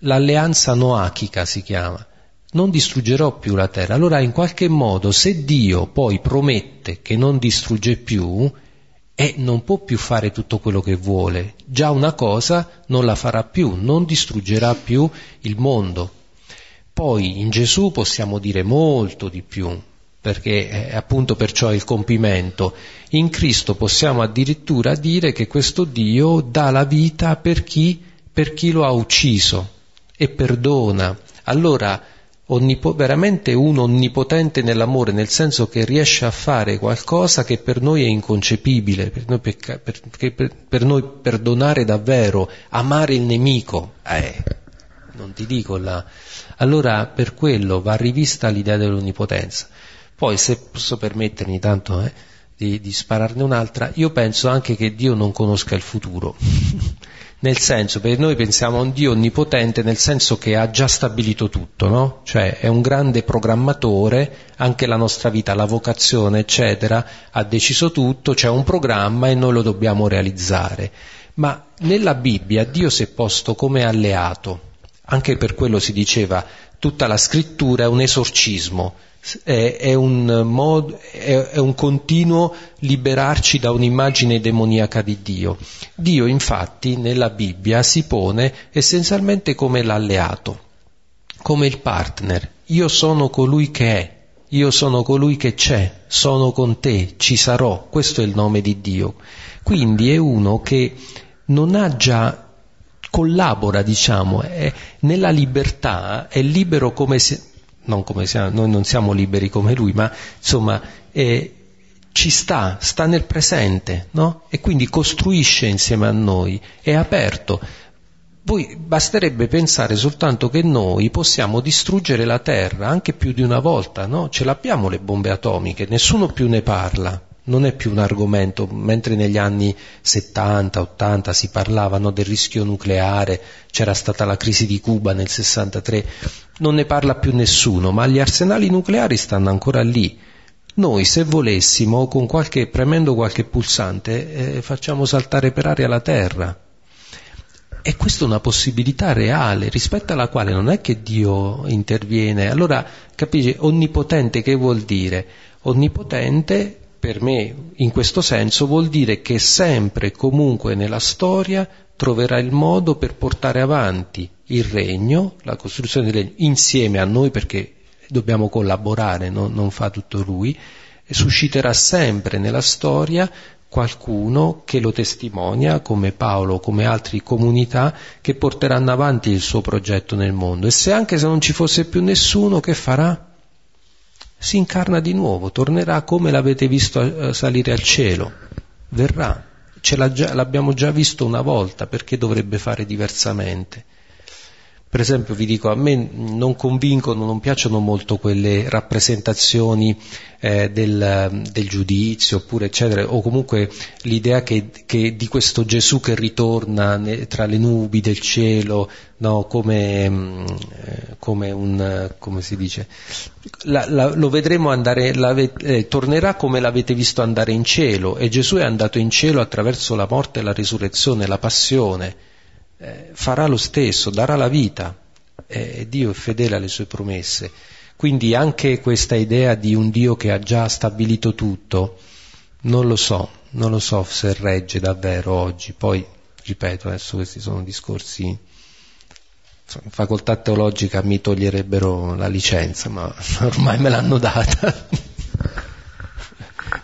l'alleanza noachica si chiama. Non distruggerò più la terra. Allora in qualche modo se Dio poi promette che non distrugge più, e non può più fare tutto quello che vuole. Già una cosa non la farà più, non distruggerà più il mondo. Poi in Gesù possiamo dire molto di più, perché è appunto perciò il compimento. In Cristo possiamo addirittura dire che questo Dio dà la vita per chi, per chi lo ha ucciso e perdona. Allora, onnipo- veramente un onnipotente nell'amore, nel senso che riesce a fare qualcosa che per noi è inconcepibile, per noi, pecca- per, per, noi perdonare davvero, amare il nemico. Eh, non ti dico là. Allora, per quello va rivista l'idea dell'onnipotenza. Poi, se posso permettermi tanto eh, di, di spararne un'altra, io penso anche che Dio non conosca il futuro. (laughs) nel senso, per noi pensiamo a un Dio onnipotente nel senso che ha già stabilito tutto, no? Cioè è un grande programmatore, anche la nostra vita, la vocazione, eccetera, ha deciso tutto, c'è un programma e noi lo dobbiamo realizzare. Ma nella Bibbia Dio si è posto come alleato, anche per quello si diceva tutta la scrittura è un esorcismo, è, un mod, è, è un continuo liberarci da un'immagine demoniaca di Dio. Dio infatti nella Bibbia si pone essenzialmente come l'alleato, come il partner. Io sono colui che è, io sono colui che c'è, sono con te, ci sarò, questo è il nome di Dio. Quindi è uno che non ha già collabora, diciamo, è, nella libertà è libero come se, non siamo, noi non siamo liberi come lui, ma insomma è, ci sta, sta nel presente, no? E quindi costruisce insieme a noi, è aperto. Poi basterebbe pensare soltanto che noi possiamo distruggere la Terra anche più di una volta, no? Ce l'abbiamo le bombe atomiche, nessuno più ne parla, non è più un argomento, mentre negli anni 70, 80 si parlavano del rischio nucleare, c'era stata la crisi di Cuba nel 63, non ne parla più nessuno, ma gli arsenali nucleari stanno ancora lì. Noi se volessimo, qualche, premendo qualche pulsante, eh, facciamo saltare per aria la Terra. E questa è una possibilità reale rispetto alla quale non è che Dio interviene. Allora, capisci, onnipotente che vuol dire? Onnipotente per me in questo senso vuol dire che sempre e comunque nella storia troverà il modo per portare avanti il regno, la costruzione del regno, insieme a noi perché dobbiamo collaborare, no? non fa tutto lui, e susciterà sempre nella storia qualcuno che lo testimonia, come Paolo, come altre comunità, che porteranno avanti il suo progetto nel mondo. E se anche se non ci fosse più nessuno, che farà? Si incarna di nuovo, tornerà come l'avete visto eh, salire al cielo, verrà. Ce l'abbiamo già visto una volta, perché dovrebbe fare diversamente? Per esempio vi dico, a me non convincono, non piacciono molto quelle rappresentazioni eh, del, del, giudizio, oppure eccetera, o comunque l'idea che, che di questo Gesù che ritorna ne, tra le nubi del cielo, no, come, eh, come, un, come si dice, la, la, lo vedremo andare, eh, tornerà come l'avete visto andare in cielo, e Gesù è andato in cielo attraverso la morte, la risurrezione, la passione, eh, farà lo stesso, darà la vita e Dio è fedele alle sue promesse. Quindi anche questa idea di un Dio che ha già stabilito tutto, non lo so, non lo so se regge davvero oggi. Poi, ripeto, adesso questi sono discorsi facoltà teologica mi toglierebbero la licenza, ma (laughs) ormai me l'hanno data. (laughs)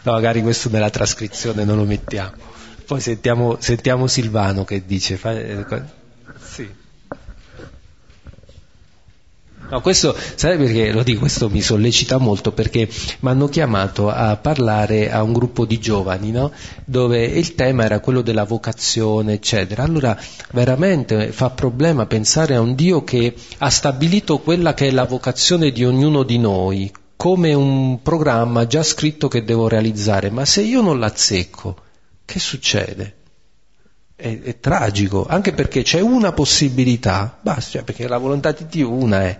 no, magari questo nella trascrizione non lo mettiamo. Poi sentiamo, sentiamo Silvano che dice. Fa, eh, sì. No, questo, sai perché lo dico? Questo mi sollecita molto perché mi hanno chiamato a parlare a un gruppo di giovani, no? dove il tema era quello della vocazione, eccetera. Allora veramente fa problema pensare a un Dio che ha stabilito quella che è la vocazione di ognuno di noi come un programma già scritto che devo realizzare, ma se io non l'azzecco, che succede? È, è, tragico, anche perché c'è una possibilità, basta, cioè perché la volontà di Dio una è.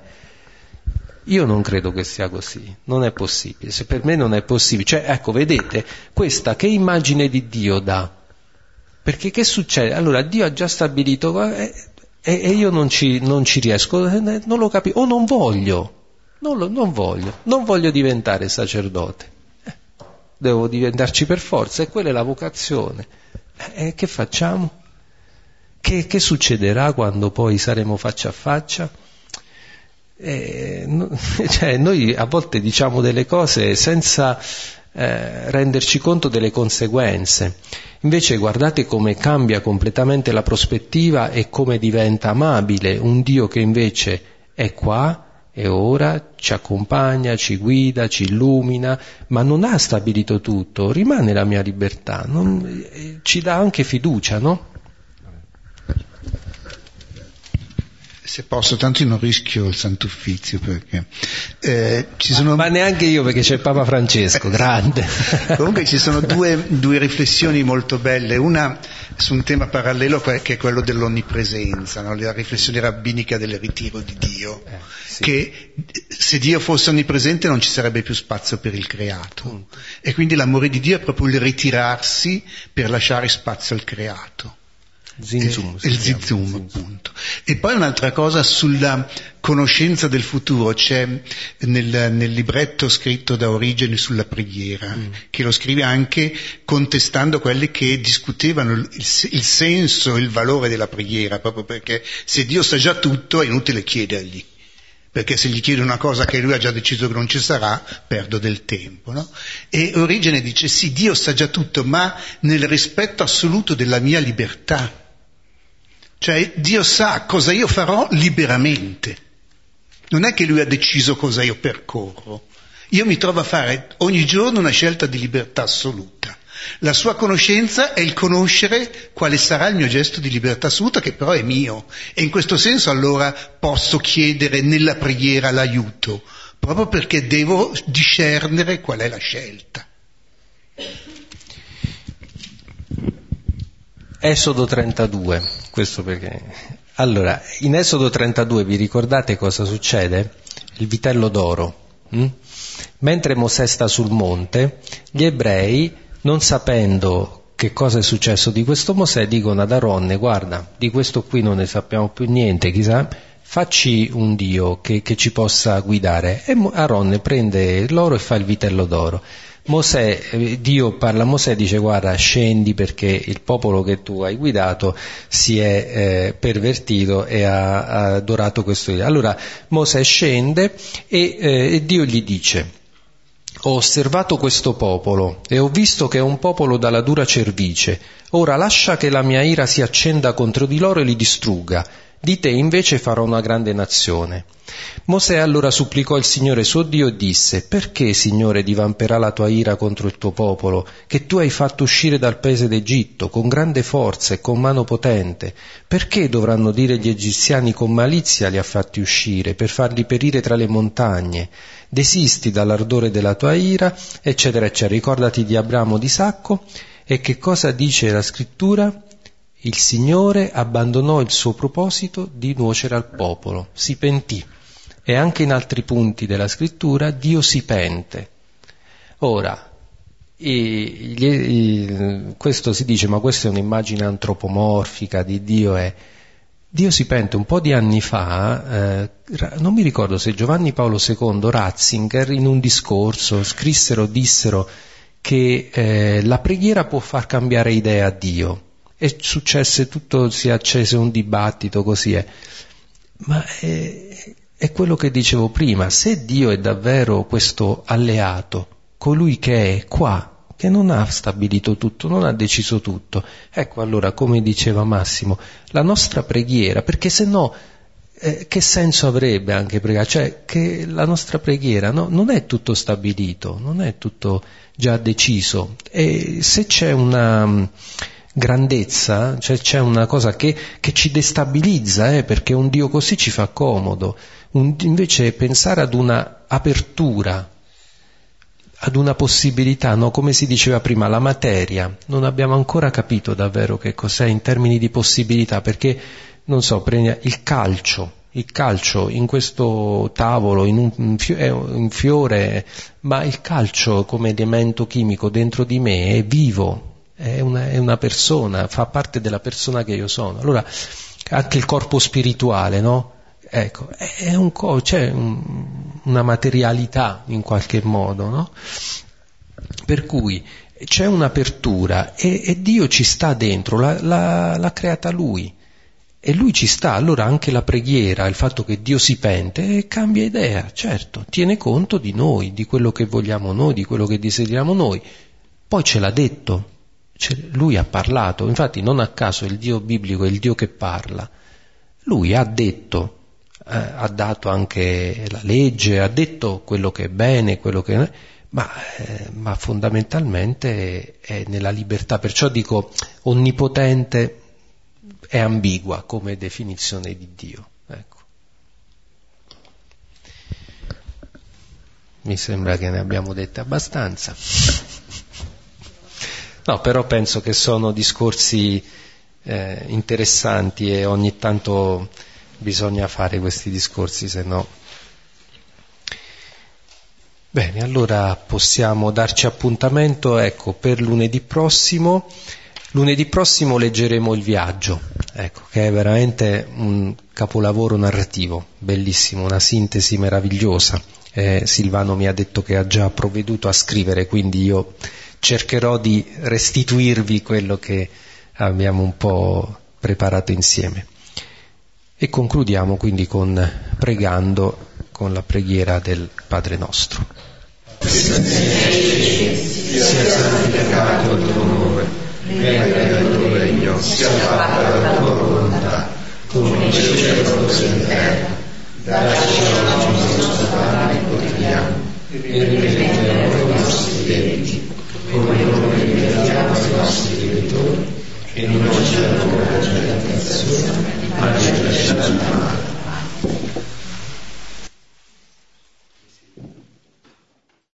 Io non credo che sia così, non è possibile, se per me non è possibile. Cioè, ecco, vedete, questa che immagine di Dio dà? Perché che succede? Allora, Dio ha già stabilito eh, e, e io non ci, non ci, riesco, eh, non lo capisco, o non voglio, non, lo, non voglio, non voglio diventare sacerdote devo diventarci per forza e quella è la vocazione. E eh, che facciamo? Che, che, succederà quando poi saremo faccia a faccia? Eh, no, (laughs) cioè, noi a volte diciamo delle cose senza eh, renderci conto delle conseguenze. Invece guardate come cambia completamente la prospettiva e come diventa amabile un Dio che invece è qua, e ora ci accompagna, ci guida, ci illumina, ma non ha stabilito tutto, rimane la mia libertà, non, eh, ci dà anche fiducia, no? Se posso, tanto io non rischio il Sant'Uffizio perché eh, ci sono... Ma neanche io perché c'è Papa Francesco, grande. (laughs) Comunque ci sono due, due riflessioni molto belle, una su un tema parallelo che è quello dell'onnipresenza, no? la riflessione rabbinica del ritiro di Dio, eh, sì. che se Dio fosse onnipresente non ci sarebbe più spazio per il creato mm. e quindi l'amore di Dio è proprio il ritirarsi per lasciare spazio al creato. Zinzum, il zizum, appunto. E poi un'altra cosa sulla conoscenza del futuro, c'è nel, nel libretto scritto da Origene sulla preghiera, mm. che lo scrive anche contestando quelli che discutevano il, il senso, il valore della preghiera, proprio perché se Dio sa già tutto è inutile chiedergli perché se gli chiedo una cosa che lui ha già deciso che non ci sarà, perdo del tempo. No? E Origine dice sì, Dio sa già tutto, ma nel rispetto assoluto della mia libertà. Cioè Dio sa cosa io farò liberamente. Non è che lui ha deciso cosa io percorro. Io mi trovo a fare ogni giorno una scelta di libertà assoluta. La sua conoscenza è il conoscere quale sarà il mio gesto di libertà assoluta, che però è mio. E in questo senso allora posso chiedere nella preghiera l'aiuto, proprio perché devo discernere qual è la scelta. Esodo 32, questo perché... Allora, in Esodo 32 vi ricordate cosa succede? Il vitello d'oro. Hm? Mentre Mosè sta sul monte, gli ebrei non sapendo che cosa è successo di questo Mosè, dicono ad Aronne, guarda, di questo qui non ne sappiamo più niente, chissà, facci un Dio che, che ci possa guidare. E Aronne prende l'oro e fa il vitello d'oro. Mosè, Dio parla a Mosè e dice guarda scendi perché il popolo che tu hai guidato si è eh, pervertito e ha, ha, adorato questo Dio. Allora Mosè scende e, eh, e Dio gli dice ho osservato questo popolo e ho visto che è un popolo dalla dura cervice. Ora lascia che la mia ira si accenda contro di loro e li distrugga. Di te invece farò una grande nazione. Mosè allora supplicò il Signore suo Dio e disse, perché, Signore, divamperà la tua ira contro il tuo popolo, che tu hai fatto uscire dal paese d'Egitto, con grande forza e con mano potente? Perché dovranno dire gli egiziani con malizia li ha fatti uscire, per farli perire tra le montagne? desisti dall'ardore della tua ira, eccetera, eccetera. Ricordati di Abramo di Sacco e che cosa dice la scrittura? Il Signore abbandonò il suo proposito di nuocere al popolo, si pentì. E anche in altri punti della scrittura Dio si pente. Ora, e, e, questo si dice, ma questa è un'immagine antropomorfica di Dio, è Dio si pente un po' di anni fa, eh, non mi ricordo se Giovanni Paolo II, Ratzinger, in un discorso scrissero, dissero che eh, la preghiera può far cambiare idea a Dio. E successe tutto, si accese un dibattito, così è. Ma è, è quello che dicevo prima, se Dio è davvero questo alleato, colui che è qua, che non ha stabilito tutto, non ha deciso tutto. Ecco allora, come diceva Massimo, la nostra preghiera, perché se no eh, che senso avrebbe anche pregare? Cioè che la nostra preghiera no, non è tutto stabilito, non è tutto già deciso. E se c'è una grandezza, cioè c'è una cosa che, che ci destabilizza, eh, perché un Dio così ci fa comodo. Un, invece pensare ad una apertura ad una possibilità, no? come si diceva prima, la materia. Non abbiamo ancora capito davvero che cos'è in termini di possibilità, perché, non so, il calcio, il calcio in questo tavolo in un, è un fiore, ma il calcio come elemento chimico dentro di me è vivo, è una, è una persona, fa parte della persona che io sono. Allora, anche il corpo spirituale, no? Ecco, è un co- c'è un, una materialità in qualche modo, no? Per cui c'è un'apertura e, e Dio ci sta dentro, l'ha, l'ha, l'ha, creata Lui e Lui ci sta, allora anche la preghiera, il fatto che Dio si pente, cambia idea, certo, tiene conto di noi, di quello che vogliamo noi, di quello che desideriamo noi, poi ce l'ha detto, Lui ha parlato, infatti non a caso il Dio biblico è il Dio che parla, Lui ha detto eh, ha dato anche la legge, ha detto quello che è bene, quello che non è, ma, eh, ma fondamentalmente è nella libertà. Perciò dico onnipotente è ambigua come definizione di Dio. Ecco. Mi sembra che ne abbiamo dette abbastanza. No, però penso che sono discorsi eh, interessanti e ogni tanto bisogna fare questi discorsi, se no. Bene, allora possiamo darci appuntamento, ecco, per lunedì prossimo. Lunedì prossimo leggeremo il viaggio, ecco, che è veramente un capolavoro narrativo, bellissimo, una sintesi meravigliosa. Eh, Silvano mi ha detto che ha già provveduto a scrivere, quindi io cercherò di restituirvi quello che abbiamo un po' preparato insieme. E concludiamo quindi con pregando con la preghiera del Padre nostro. Sia santificato il tuo nome, venga il tuo regno, sia fatta la tua volontà, come in cielo così in terra. Dacci oggi il nostro pane quotidiano e coglione che diamo se nostri genitori, e non ci hanno la tentazione, ma ci lasciano male.